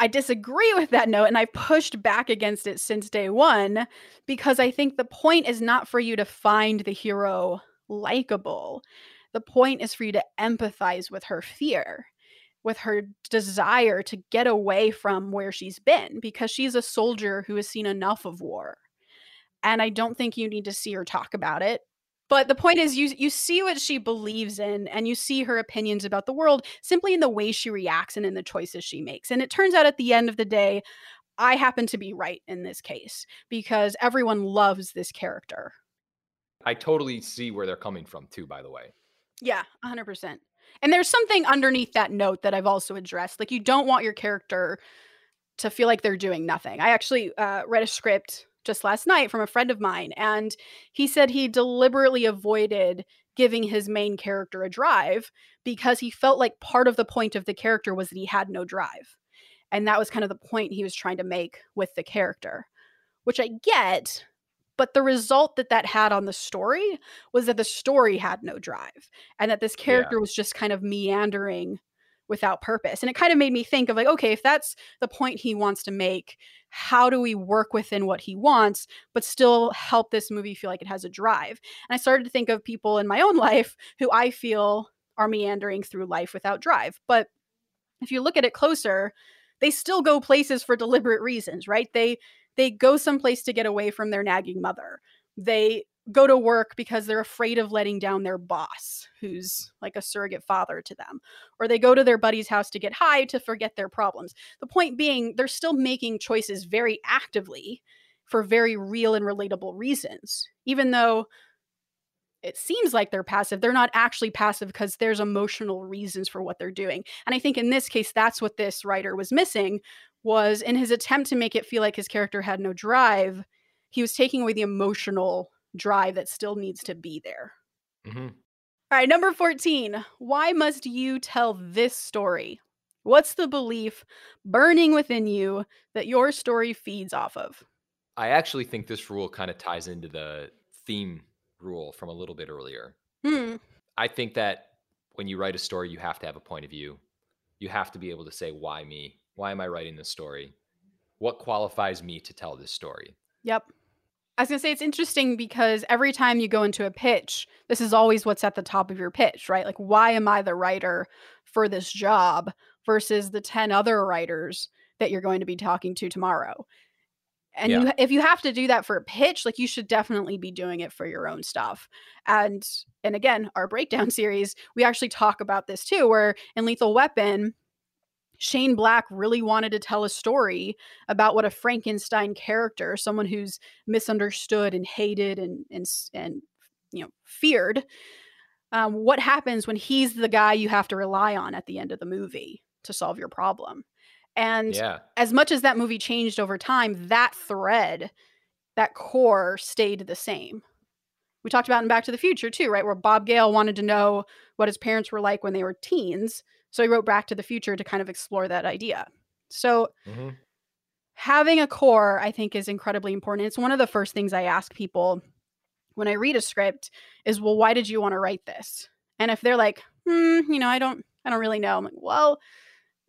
Speaker 1: I disagree with that note and I pushed back against it since day one because I think the point is not for you to find the hero likable. The point is for you to empathize with her fear, with her desire to get away from where she's been because she's a soldier who has seen enough of war. And I don't think you need to see her talk about it. But the point is you you see what she believes in and you see her opinions about the world simply in the way she reacts and in the choices she makes. And it turns out at the end of the day I happen to be right in this case because everyone loves this character.
Speaker 2: I totally see where they're coming from too, by the way.
Speaker 1: Yeah, 100%. And there's something underneath that note that I've also addressed. Like you don't want your character to feel like they're doing nothing. I actually uh, read a script just last night from a friend of mine, and he said he deliberately avoided giving his main character a drive because he felt like part of the point of the character was that he had no drive. And that was kind of the point he was trying to make with the character, which I get. But the result that that had on the story was that the story had no drive and that this character was just kind of meandering without purpose. And it kind of made me think of like, okay, if that's the point he wants to make, how do we work within what he wants, but still help this movie feel like it has a drive? And I started to think of people in my own <laughs> life who I feel are meandering through life without drive. But if you look at it closer, they still go places for deliberate reasons, right? They they go someplace to get away from their nagging mother. They go to work because they're afraid of letting down their boss, who's like a surrogate father to them. Or they go to their buddy's house to get high to forget their problems. The point being, they're still making choices very actively for very real and relatable reasons. Even though it seems like they're passive, they're not actually passive because there's emotional reasons for what they're doing. And I think in this case, that's what this writer was missing was in his attempt to make it feel like his character had no drive, he was taking away the emotional drive that still needs to be there.
Speaker 2: hmm
Speaker 1: All right, number 14. Why must you tell this story? What's the belief burning within you that your story feeds off of?
Speaker 2: I actually think this rule kind of ties into the theme rule from a little bit earlier.
Speaker 1: Hmm.
Speaker 2: I think that when you write a story, you have to have a point of view. You have to be able to say, why me? Why am I writing this story? What qualifies me to tell this story?
Speaker 1: Yep. I was going to say it's interesting because every time you go into a pitch, this is always what's at the top of your pitch, right? Like, why am I the writer for this job versus the 10 other writers that you're going to be talking to tomorrow? And
Speaker 2: Yeah.
Speaker 1: you, if you have to do that for a pitch, like you should definitely be doing it for your own stuff. And and again, our breakdown <laughs> series, we actually talk about this too, where in Lethal Weapon, Shane Black really wanted to tell a story about what a Frankenstein character, someone who's misunderstood and hated and and and you know feared, um, what happens when he's the guy you have to rely on at the end of the movie to solve your problem. And
Speaker 2: Yeah.
Speaker 1: as much as that movie changed over time, that thread, that core stayed the same. We talked about in Back to the Future too, right? Where Bob Gale wanted to know what his parents were like when they were teens. So he wrote Back to the Future to kind of explore that idea. So
Speaker 2: hmm
Speaker 1: having a core, I think, is incredibly important. It's one of the first things I ask people when I read a script is, well, why did you want to write this? And if they're like, hmm, you know, I don't, I don't really know. I'm like, well,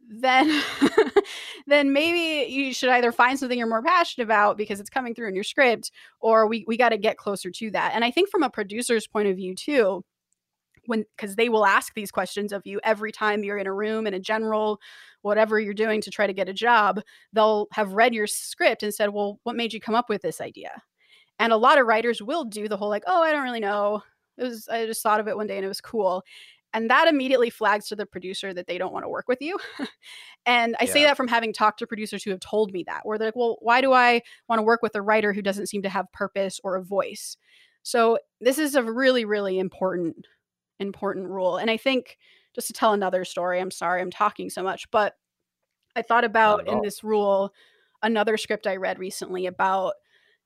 Speaker 1: then <laughs> then maybe you should either find something you're more passionate about because it's coming through in your script or we we got to get closer to that and i think from a producer's point of view too when because they will ask these questions of you every time you're in a room in a general whatever you're doing to try to get a job they'll have read your script and said well what made you come up with this idea? And a lot of writers will do the whole like oh i don't really know. It was i just thought of it one day and it was cool. And that immediately flags to the producer that they don't want to work with you. <laughs> And i say that from having talked to producers who have told me that where they're like well why do i want to work with a writer who doesn't seem to have purpose or a voice? So this is a really really important important rule and i think just to tell another story i'm sorry i'm talking so much but i thought about in this rule another script i read recently about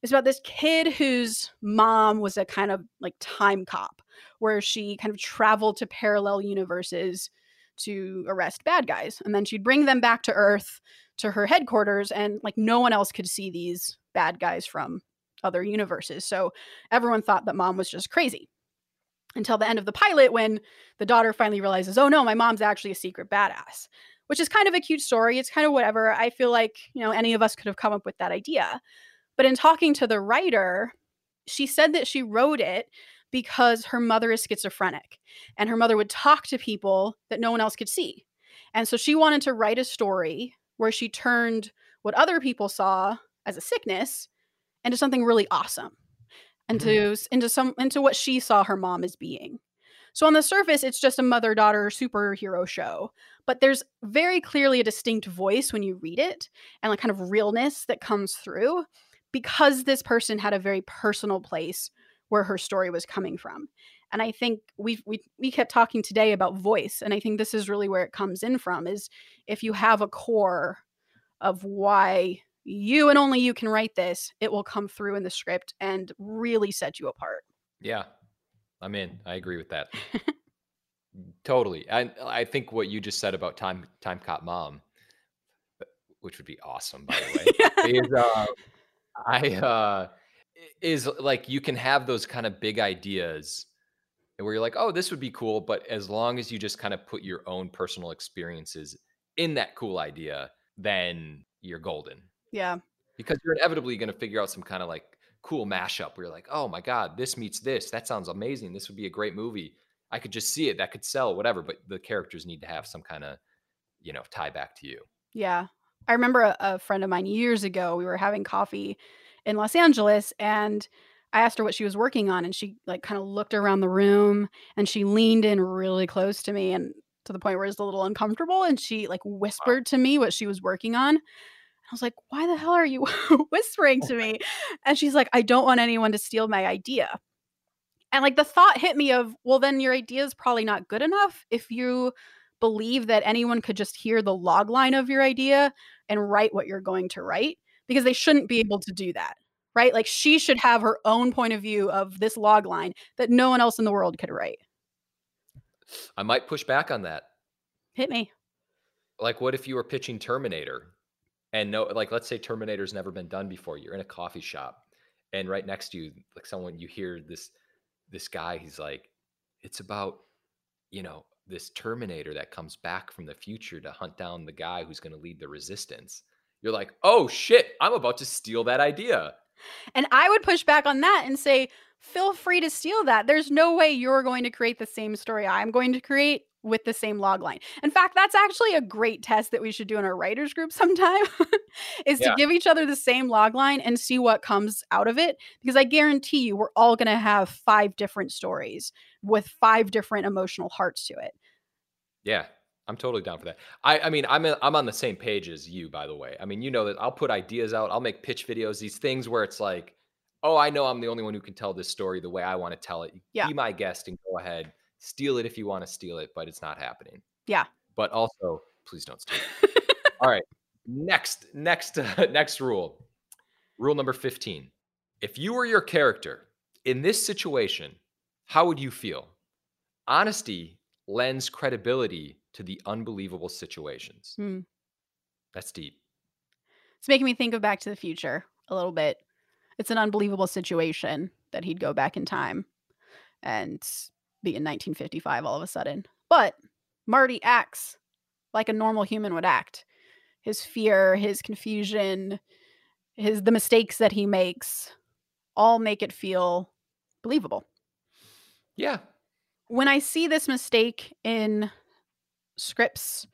Speaker 1: it's about this kid whose mom was a kind of like time cop where she kind of traveled to parallel universes to arrest bad guys and then she'd bring them back to earth to her headquarters and like no one else could see these bad guys from other universes so everyone thought that mom was just crazy until the end of the pilot when the daughter finally realizes oh no my mom's actually a secret badass which is kind of a cute story. It's kind of whatever. I feel like you know any of us could have come up with that idea. But in talking to the writer she said that she wrote it because her mother is schizophrenic and her mother would talk to people that no one else could see. And so she wanted to write a story where she turned what other people saw as a sickness into something really awesome Mm-hmm. into into some into what she saw her mom as being. So on the surface it's just a mother daughter superhero show but there's very clearly a distinct voice when you read it and like kind of realness that comes through because this person had a very personal place where her story was coming from. And i think we we we kept talking today about voice and i think this is really where it comes in from is if you have a core of why you and only you can write this it will come through in the script and really set you apart
Speaker 2: Yeah, I'm in. I agree with that. <laughs> totally. And I think what you just said about time time cop mom, uh, which would be awesome, by the way, <laughs> is uh, I uh, is like you can have those kind of big ideas where you're like, oh, this would be cool, but as long as you just kind of put your own personal experiences in that cool idea, then you're golden
Speaker 1: yeah
Speaker 2: because you're inevitably going to figure out some kind of like cool mashup where you're like, oh my god, this meets this. That sounds amazing. This would be a great movie. I could just see it. That could sell, whatever. But the characters need to have some kind of, you know, tie back to you.
Speaker 1: Yeah. I remember a, a friend of mine years ago, we were having coffee in Los Angeles and I asked her what she was working on and she like kind of looked around the room and she leaned in really close to me and to the point where it's a little uncomfortable and she like whispered to me what she was working on. I was like, "Why the hell are you <laughs> whispering to me?" And she's like, "I don't want anyone to steal my idea." And like the thought hit me of, "Well, then your idea is probably not good enough if you believe that anyone could just hear the log line of your idea and write what you're going to write because they shouldn't be able to do that." Right? Like she should have her own point of view of this log line that no one else in the world could write.
Speaker 2: I might push back on that.
Speaker 1: Hit me.
Speaker 2: Like, what if you were pitching Terminator and no, like, let's say Terminator's never been done before. You're in a coffee shop and right next to you, like someone, you hear this, this guy, he's like, it's about, you know, this Terminator that comes back from the future to hunt down the guy who's going to lead the resistance. You're like, oh shit, I'm about to steal that idea.
Speaker 1: And I would push back on that and say, feel free to steal that. There's no way you're going to create the same story I'm going to create with the same log line. In fact, that's actually a great test that we should do in our writers group <laughs> sometime is
Speaker 2: Yeah.
Speaker 1: to give each other the same log line and see what comes out of it because I guarantee you we're all going to have five different stories with five different emotional hearts to it.
Speaker 2: Yeah, I'm totally down for that. I, I mean, I'm i I'm on the same page as you, by the way. I mean, you know that I'll put ideas out. I'll make pitch videos. These things where it's like, oh, I know I'm the only one who can tell this story the way I want to tell it.
Speaker 1: Yeah.
Speaker 2: Be my guest and go ahead, steal it if you want to steal it, but it's not happening.
Speaker 1: Yeah.
Speaker 2: But also, please don't steal. it. <laughs> All right. Next, next, uh, <laughs> next rule. Rule number 15. If you were your character in this situation, how would you feel? Honesty lends credibility to the unbelievable situations.
Speaker 1: Hmm.
Speaker 2: That's deep.
Speaker 1: It's making me think of Back to the Future a little bit. It's an unbelievable situation that he'd go back in time and be in 1955 all of a sudden. But Marty acts like a normal human would act. His fear, his confusion, his the mistakes that he makes all make it feel believable.
Speaker 2: Yeah.
Speaker 1: When I see this mistake in scripts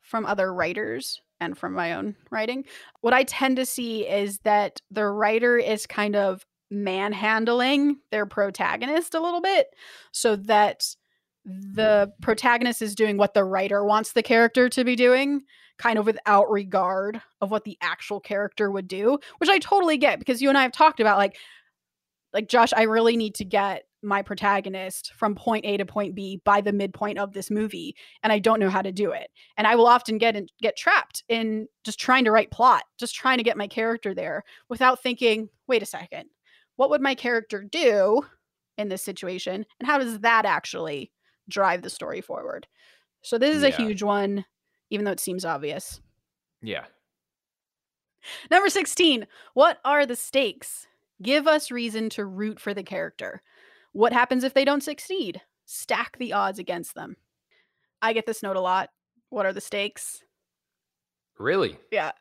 Speaker 1: from other writers and from my own writing, what I tend to see is that the writer is kind of manhandling their protagonist a little bit so that the protagonist is doing what the writer wants the character to be doing kind of without regard of what the actual character would do which i totally get because you and i have talked about like like josh i really need to get my protagonist from point a to point b by the midpoint of this movie and i don't know how to do it. And i will often get in, get trapped in just trying to write plot just trying to get my character there without thinking wait a second what would my character do in this situation and how does that actually drive the story forward? So this is a huge one even though it seems obvious.
Speaker 2: Yeah.
Speaker 1: number 16 what are the stakes? Give us reason to root for the character. What happens if they don't succeed? Stack the odds against them. I get this note a lot. What are the stakes?
Speaker 2: Really?
Speaker 1: yeah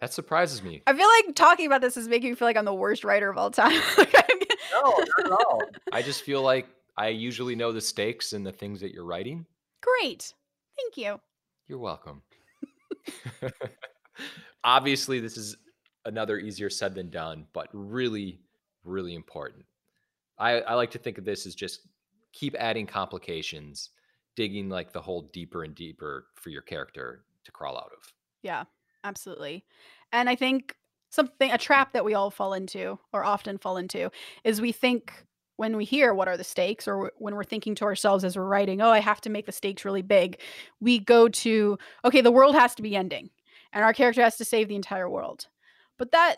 Speaker 2: That surprises me.
Speaker 1: i feel like talking about this is making me feel like i'm the worst writer of all time <laughs>
Speaker 2: No, not at all. <laughs> I just feel like I usually know the stakes and the things that you're writing.
Speaker 1: great thank you
Speaker 2: You're welcome. <laughs> Obviously, this is another easier said than done, but really, really important. I, I like to think of this as just keep adding complications, digging like the hole deeper and deeper for your character to crawl out of.
Speaker 1: Yeah, absolutely. And I think something, a trap that we all fall into or often fall into is we think when we hear what are the stakes or when we're thinking to ourselves as we're writing, oh, I have to make the stakes really big, we go to, okay, the world has to be ending and our character has to save the entire world. But that,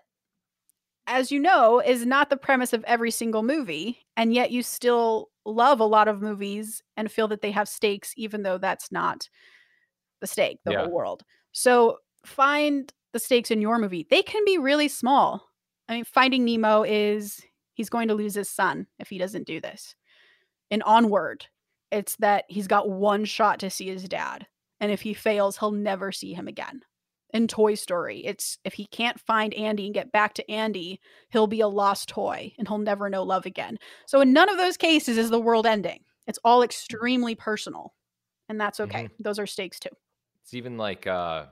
Speaker 1: as you know, is not the premise of every single movie. And yet you still love a lot of movies and feel that they have stakes, even though that's not the stake, the
Speaker 2: Yeah.
Speaker 1: whole world. So find the stakes in your movie. They can be really small. I mean, Finding Nemo is he's going to lose his son if he doesn't do this. In Onward, it's that he's got one shot to see his dad. And if he fails, he'll never see him again. In Toy Story, it's if he can't find Andy and get back to Andy, he'll be a lost toy and he'll never know love again. So in none of those cases is the world ending. It's all extremely personal. And that's okay. Those are stakes too.
Speaker 2: It's even like, uh,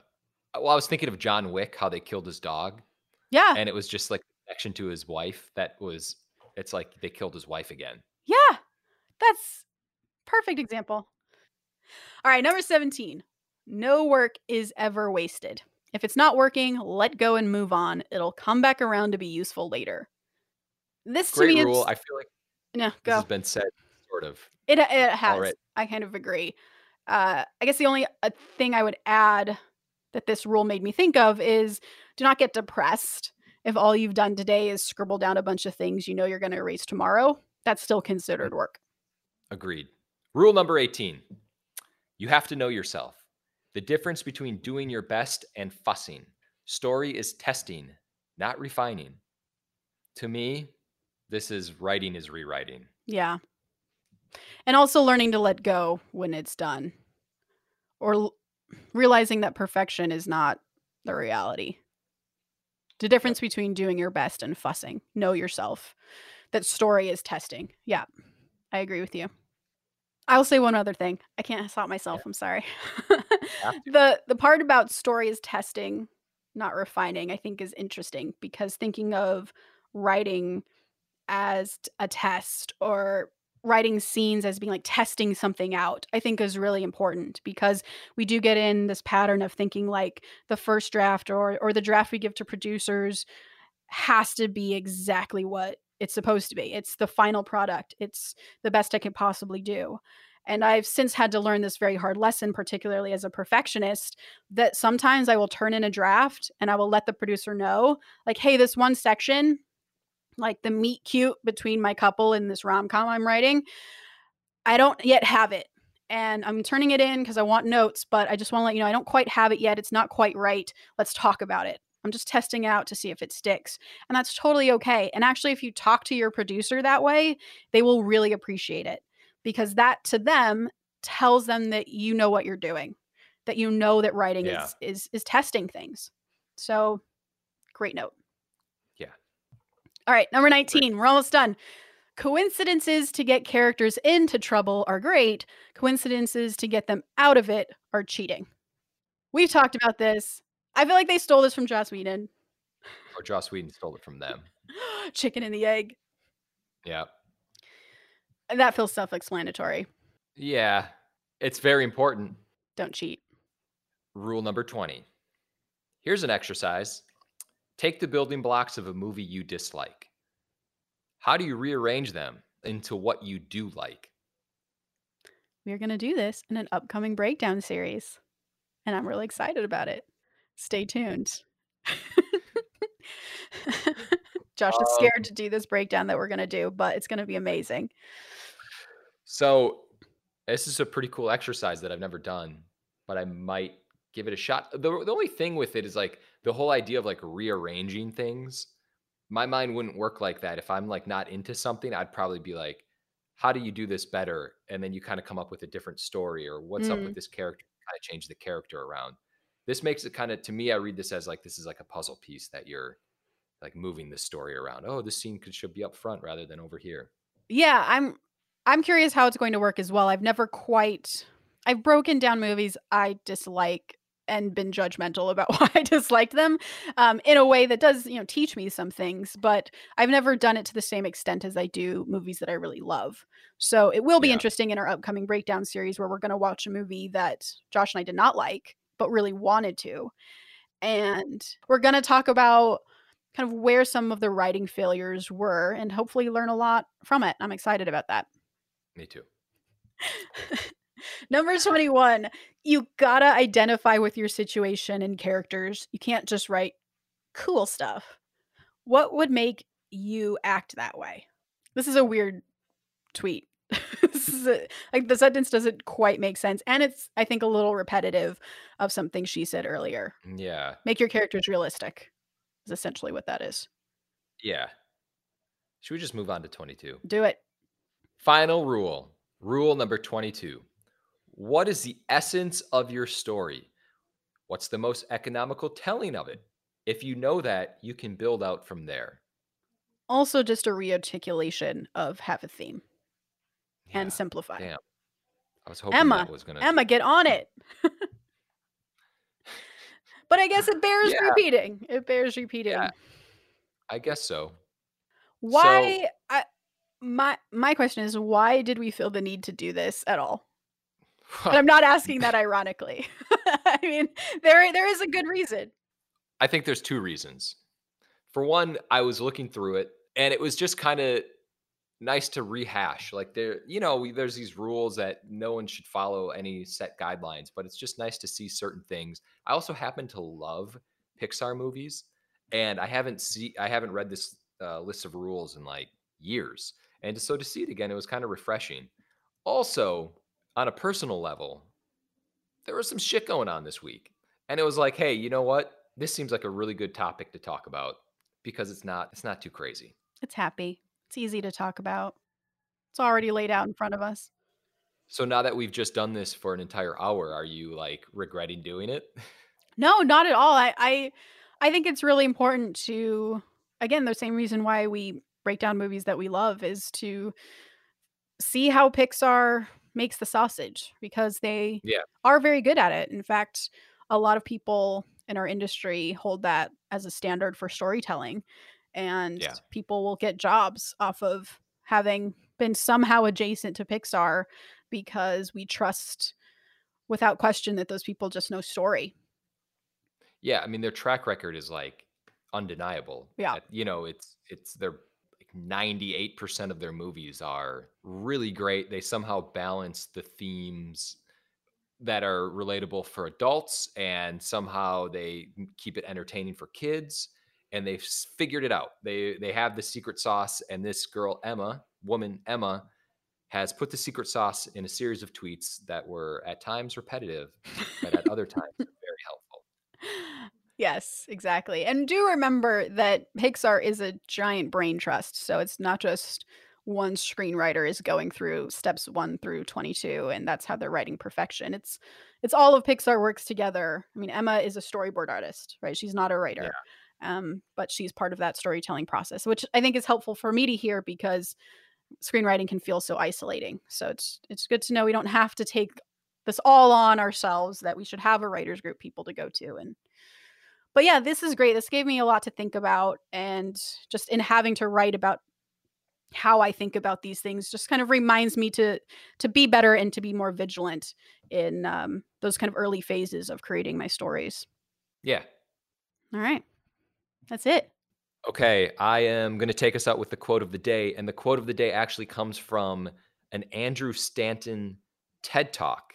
Speaker 2: well, I was thinking of John Wick, how they killed his dog,
Speaker 1: Yeah.
Speaker 2: and it was just like connection to his wife. That was, it's like they killed his wife again.
Speaker 1: Yeah, that's perfect example. All right, number 17. No work is ever wasted. If it's not working, let go and move on. It'll come back around to be useful later. This to
Speaker 2: Great
Speaker 1: me
Speaker 2: rule.
Speaker 1: is
Speaker 2: I feel like
Speaker 1: no
Speaker 2: this
Speaker 1: go.
Speaker 2: has been said, sort of.
Speaker 1: It it has.
Speaker 2: right.
Speaker 1: I kind of agree. Uh, I guess the only uh, thing I would add that this rule made me think of is do not get depressed if all you've done today is scribble down a bunch of things you know you're going to erase tomorrow. That's still mm. considered work.
Speaker 2: Agreed. Rule number 18 you have to know yourself. The difference between doing your best and fussing. Story is testing, not refining. To me, this is writing is rewriting.
Speaker 1: Yeah. And also learning to let go when it's done or realizing that perfection is not the reality. The difference between doing your best and fussing. Know yourself. That story is testing. Yeah. I agree with you. I'll say one other thing. I can't stop myself. I'm sorry. <laughs> The the part about story is testing, not refining, I think is interesting because thinking of writing as a test or writing scenes as being like testing something out, I think is really important because we do get in this pattern of thinking like the first draft or or the draft we give to producers has to be exactly what it's supposed to be. It's the final product. It's the best I can possibly do. And I've since had to learn this very hard lesson, particularly as a perfectionist, that sometimes I will turn in a draft and I will let the producer know, like, hey, this one section, like the meet cute between my couple in this rom com I'm writing, I don't yet have it. And I'm turning it in because I want notes, but I just want to let you know I don't quite have it yet. It's not quite right. Let's talk about it. I'm just testing it out to see if it sticks. And that's totally okay. And actually, if you talk to your producer that way, they will really appreciate it because that to them tells them that you know what you're doing, that you know that writing
Speaker 2: Yeah.
Speaker 1: is, is is testing things. So great note. All right, number 19. We're almost done. Coincidences to get characters into trouble are great. Coincidences to get them out of it are cheating. We've talked about this. I feel like they stole this from Joss Whedon.
Speaker 2: Or Joss Whedon stole it from <laughs> them.
Speaker 1: Chicken and the egg.
Speaker 2: Yeah.
Speaker 1: That feels self explanatory.
Speaker 2: Yeah. It's very important.
Speaker 1: Don't cheat.
Speaker 2: Rule number 20. Here's an exercise. Take the building blocks of a movie you dislike. How do you rearrange them into what you do like?
Speaker 1: We're going to do this in an upcoming breakdown series. And I'm really excited about it. Stay tuned. <laughs> Josh is
Speaker 2: Um,
Speaker 1: scared to do this breakdown that we're going to do, but it's going to be amazing.
Speaker 2: So, this is a pretty cool exercise that I've never done, but I might give it a shot. The, the only thing with it is like the whole idea of like rearranging things. My mind wouldn't work like that. If I'm like not into something, I'd probably be like, how do you do this better? And then you kind of come up with a different story or what's up
Speaker 1: Mm.
Speaker 2: with this character, kind of change the character around. This makes it kind of, to me, I read this as like this is like a puzzle piece that you're like moving the story around. Oh, this scene could should be up front rather than over here.
Speaker 1: Yeah, I'm I'm curious how it's going to work as well. I've never quite I've broken down movies I dislike and been judgmental <laughs> about why I disliked them um, in a way that does, you know, teach me some things. But I've never done it to the same extent as I do movies that I really love. So it will be
Speaker 2: Yeah.
Speaker 1: interesting in our upcoming breakdown series where we're going to watch a movie that Josh and I did not like, but really wanted to, and we're going to talk about kind of where some of the writing failures were and hopefully learn a lot from it. I'm excited about that.
Speaker 2: Me too. <laughs>
Speaker 1: Number 21, you gotta identify with your situation and characters. You can't just write cool stuff. What would make you act that way? This is a weird tweet. <laughs> a, like the sentence doesn't quite make sense. And it's, I think, a little repetitive of something she said earlier.
Speaker 2: Mm, yeah.
Speaker 1: Make your characters realistic, is essentially what that is.
Speaker 2: Yeah. Should we just move on to 22?
Speaker 1: Do it.
Speaker 2: Final rule. Rule number 22. What is the essence of your story? What's the most economical telling of it? If you know that, you can build out from there.
Speaker 1: Also, just a rearticulation of have a theme
Speaker 2: Yeah,
Speaker 1: and simplify.
Speaker 2: damn. I was hoping
Speaker 1: Emma,
Speaker 2: that was gonna.
Speaker 1: Emma, get on it. <laughs> but I guess it bears
Speaker 2: Yeah.
Speaker 1: repeating. It bears repeating.
Speaker 2: Yeah. I guess so.
Speaker 1: Why? I, my my question is, why did we feel the need to do this at all? And I'm not asking that <laughs> ironically. <laughs> I mean, there there is a good reason.
Speaker 2: I think there's two reasons. For one, I was looking through it and it was just kind of nice to rehash. Like there, you know, we- there's these rules that no one should follow any set guidelines, but it's just nice to see certain things. I also happen to love Pixar movies and I haven't see I haven't read this uh, list of rules in like years. And so to see it again, it was kind of refreshing. Also, on a personal level, there was some shit going on this week. And it was like, hey, you know what? This seems like a really good topic to talk about because it's not it's not too crazy.
Speaker 1: It's happy. It's easy to talk about. It's already laid out in front of us.
Speaker 2: So now that we've just done this for an entire hour, are you like regretting doing it? <laughs>
Speaker 1: No, not at all. I I, I think it's really important to again, the same reason why we break down movies that we love is to see how Pixar makes the sausage because they
Speaker 2: Yeah.
Speaker 1: are very good at it. In fact, a lot of people in our industry hold that as a standard for storytelling and
Speaker 2: Yeah.
Speaker 1: people will get jobs off of having been somehow adjacent to Pixar because we trust without question that those people just know story.
Speaker 2: Yeah, I mean their track record is like undeniable.
Speaker 1: Yeah.
Speaker 2: You know, it's it's their like 98% of their movies are really great. They somehow balance the themes that are relatable for adults and somehow they keep it entertaining for kids and they've figured it out. They they have the secret sauce and this girl Emma, woman Emma has put the secret sauce in a series of tweets that were at times repetitive but at other <laughs> times.
Speaker 1: Yes, exactly. And do remember that Pixar is a giant brain trust. So it's not just one screenwriter is going through steps 1 through 22 and that's how they're writing perfection. It's it's all of Pixar works together. I mean, Emma is a storyboard artist, right? She's not a writer. Um, but she's part of that storytelling process, which I think is helpful for me to hear because screenwriting can feel so isolating. So it's it's good to know we don't have to take this all on ourselves that we should have a writers group people to go to and but yeah, this is great. This gave me a lot to think about. And just in having to write about how I think about these things just kind of reminds me to to be better and to be more vigilant in um, those kind of early phases of creating my stories.
Speaker 2: Yeah.
Speaker 1: All right. That's it.
Speaker 2: Okay, I am going to take us out with the quote of the day. And the quote of the day actually comes from an Andrew Stanton TED Talk.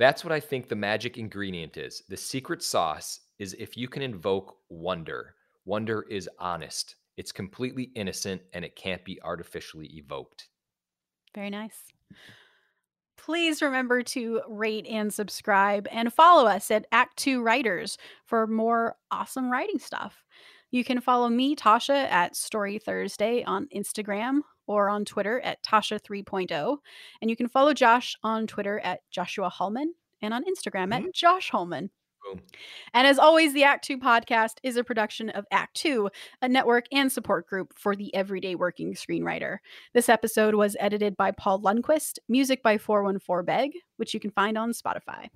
Speaker 2: That's what I think the magic ingredient is. The secret sauce is if you can invoke wonder. Wonder is honest, it's completely innocent, and it can't be artificially evoked.
Speaker 1: Very nice. Please remember to rate and subscribe and follow us at Act Two Writers for more awesome writing stuff. You can follow me, Tasha, at Story Thursday on Instagram or on Twitter at Tasha 3.0. And you can follow Josh on Twitter at Joshua Hallman and on Instagram at mm-hmm. Josh
Speaker 2: Hallman.
Speaker 1: And as always, the Act Two podcast is a production of Act Two, a network and support group for the everyday working screenwriter. This episode was edited by Paul Lundquist, music by 414 Beg, which you can find on Spotify.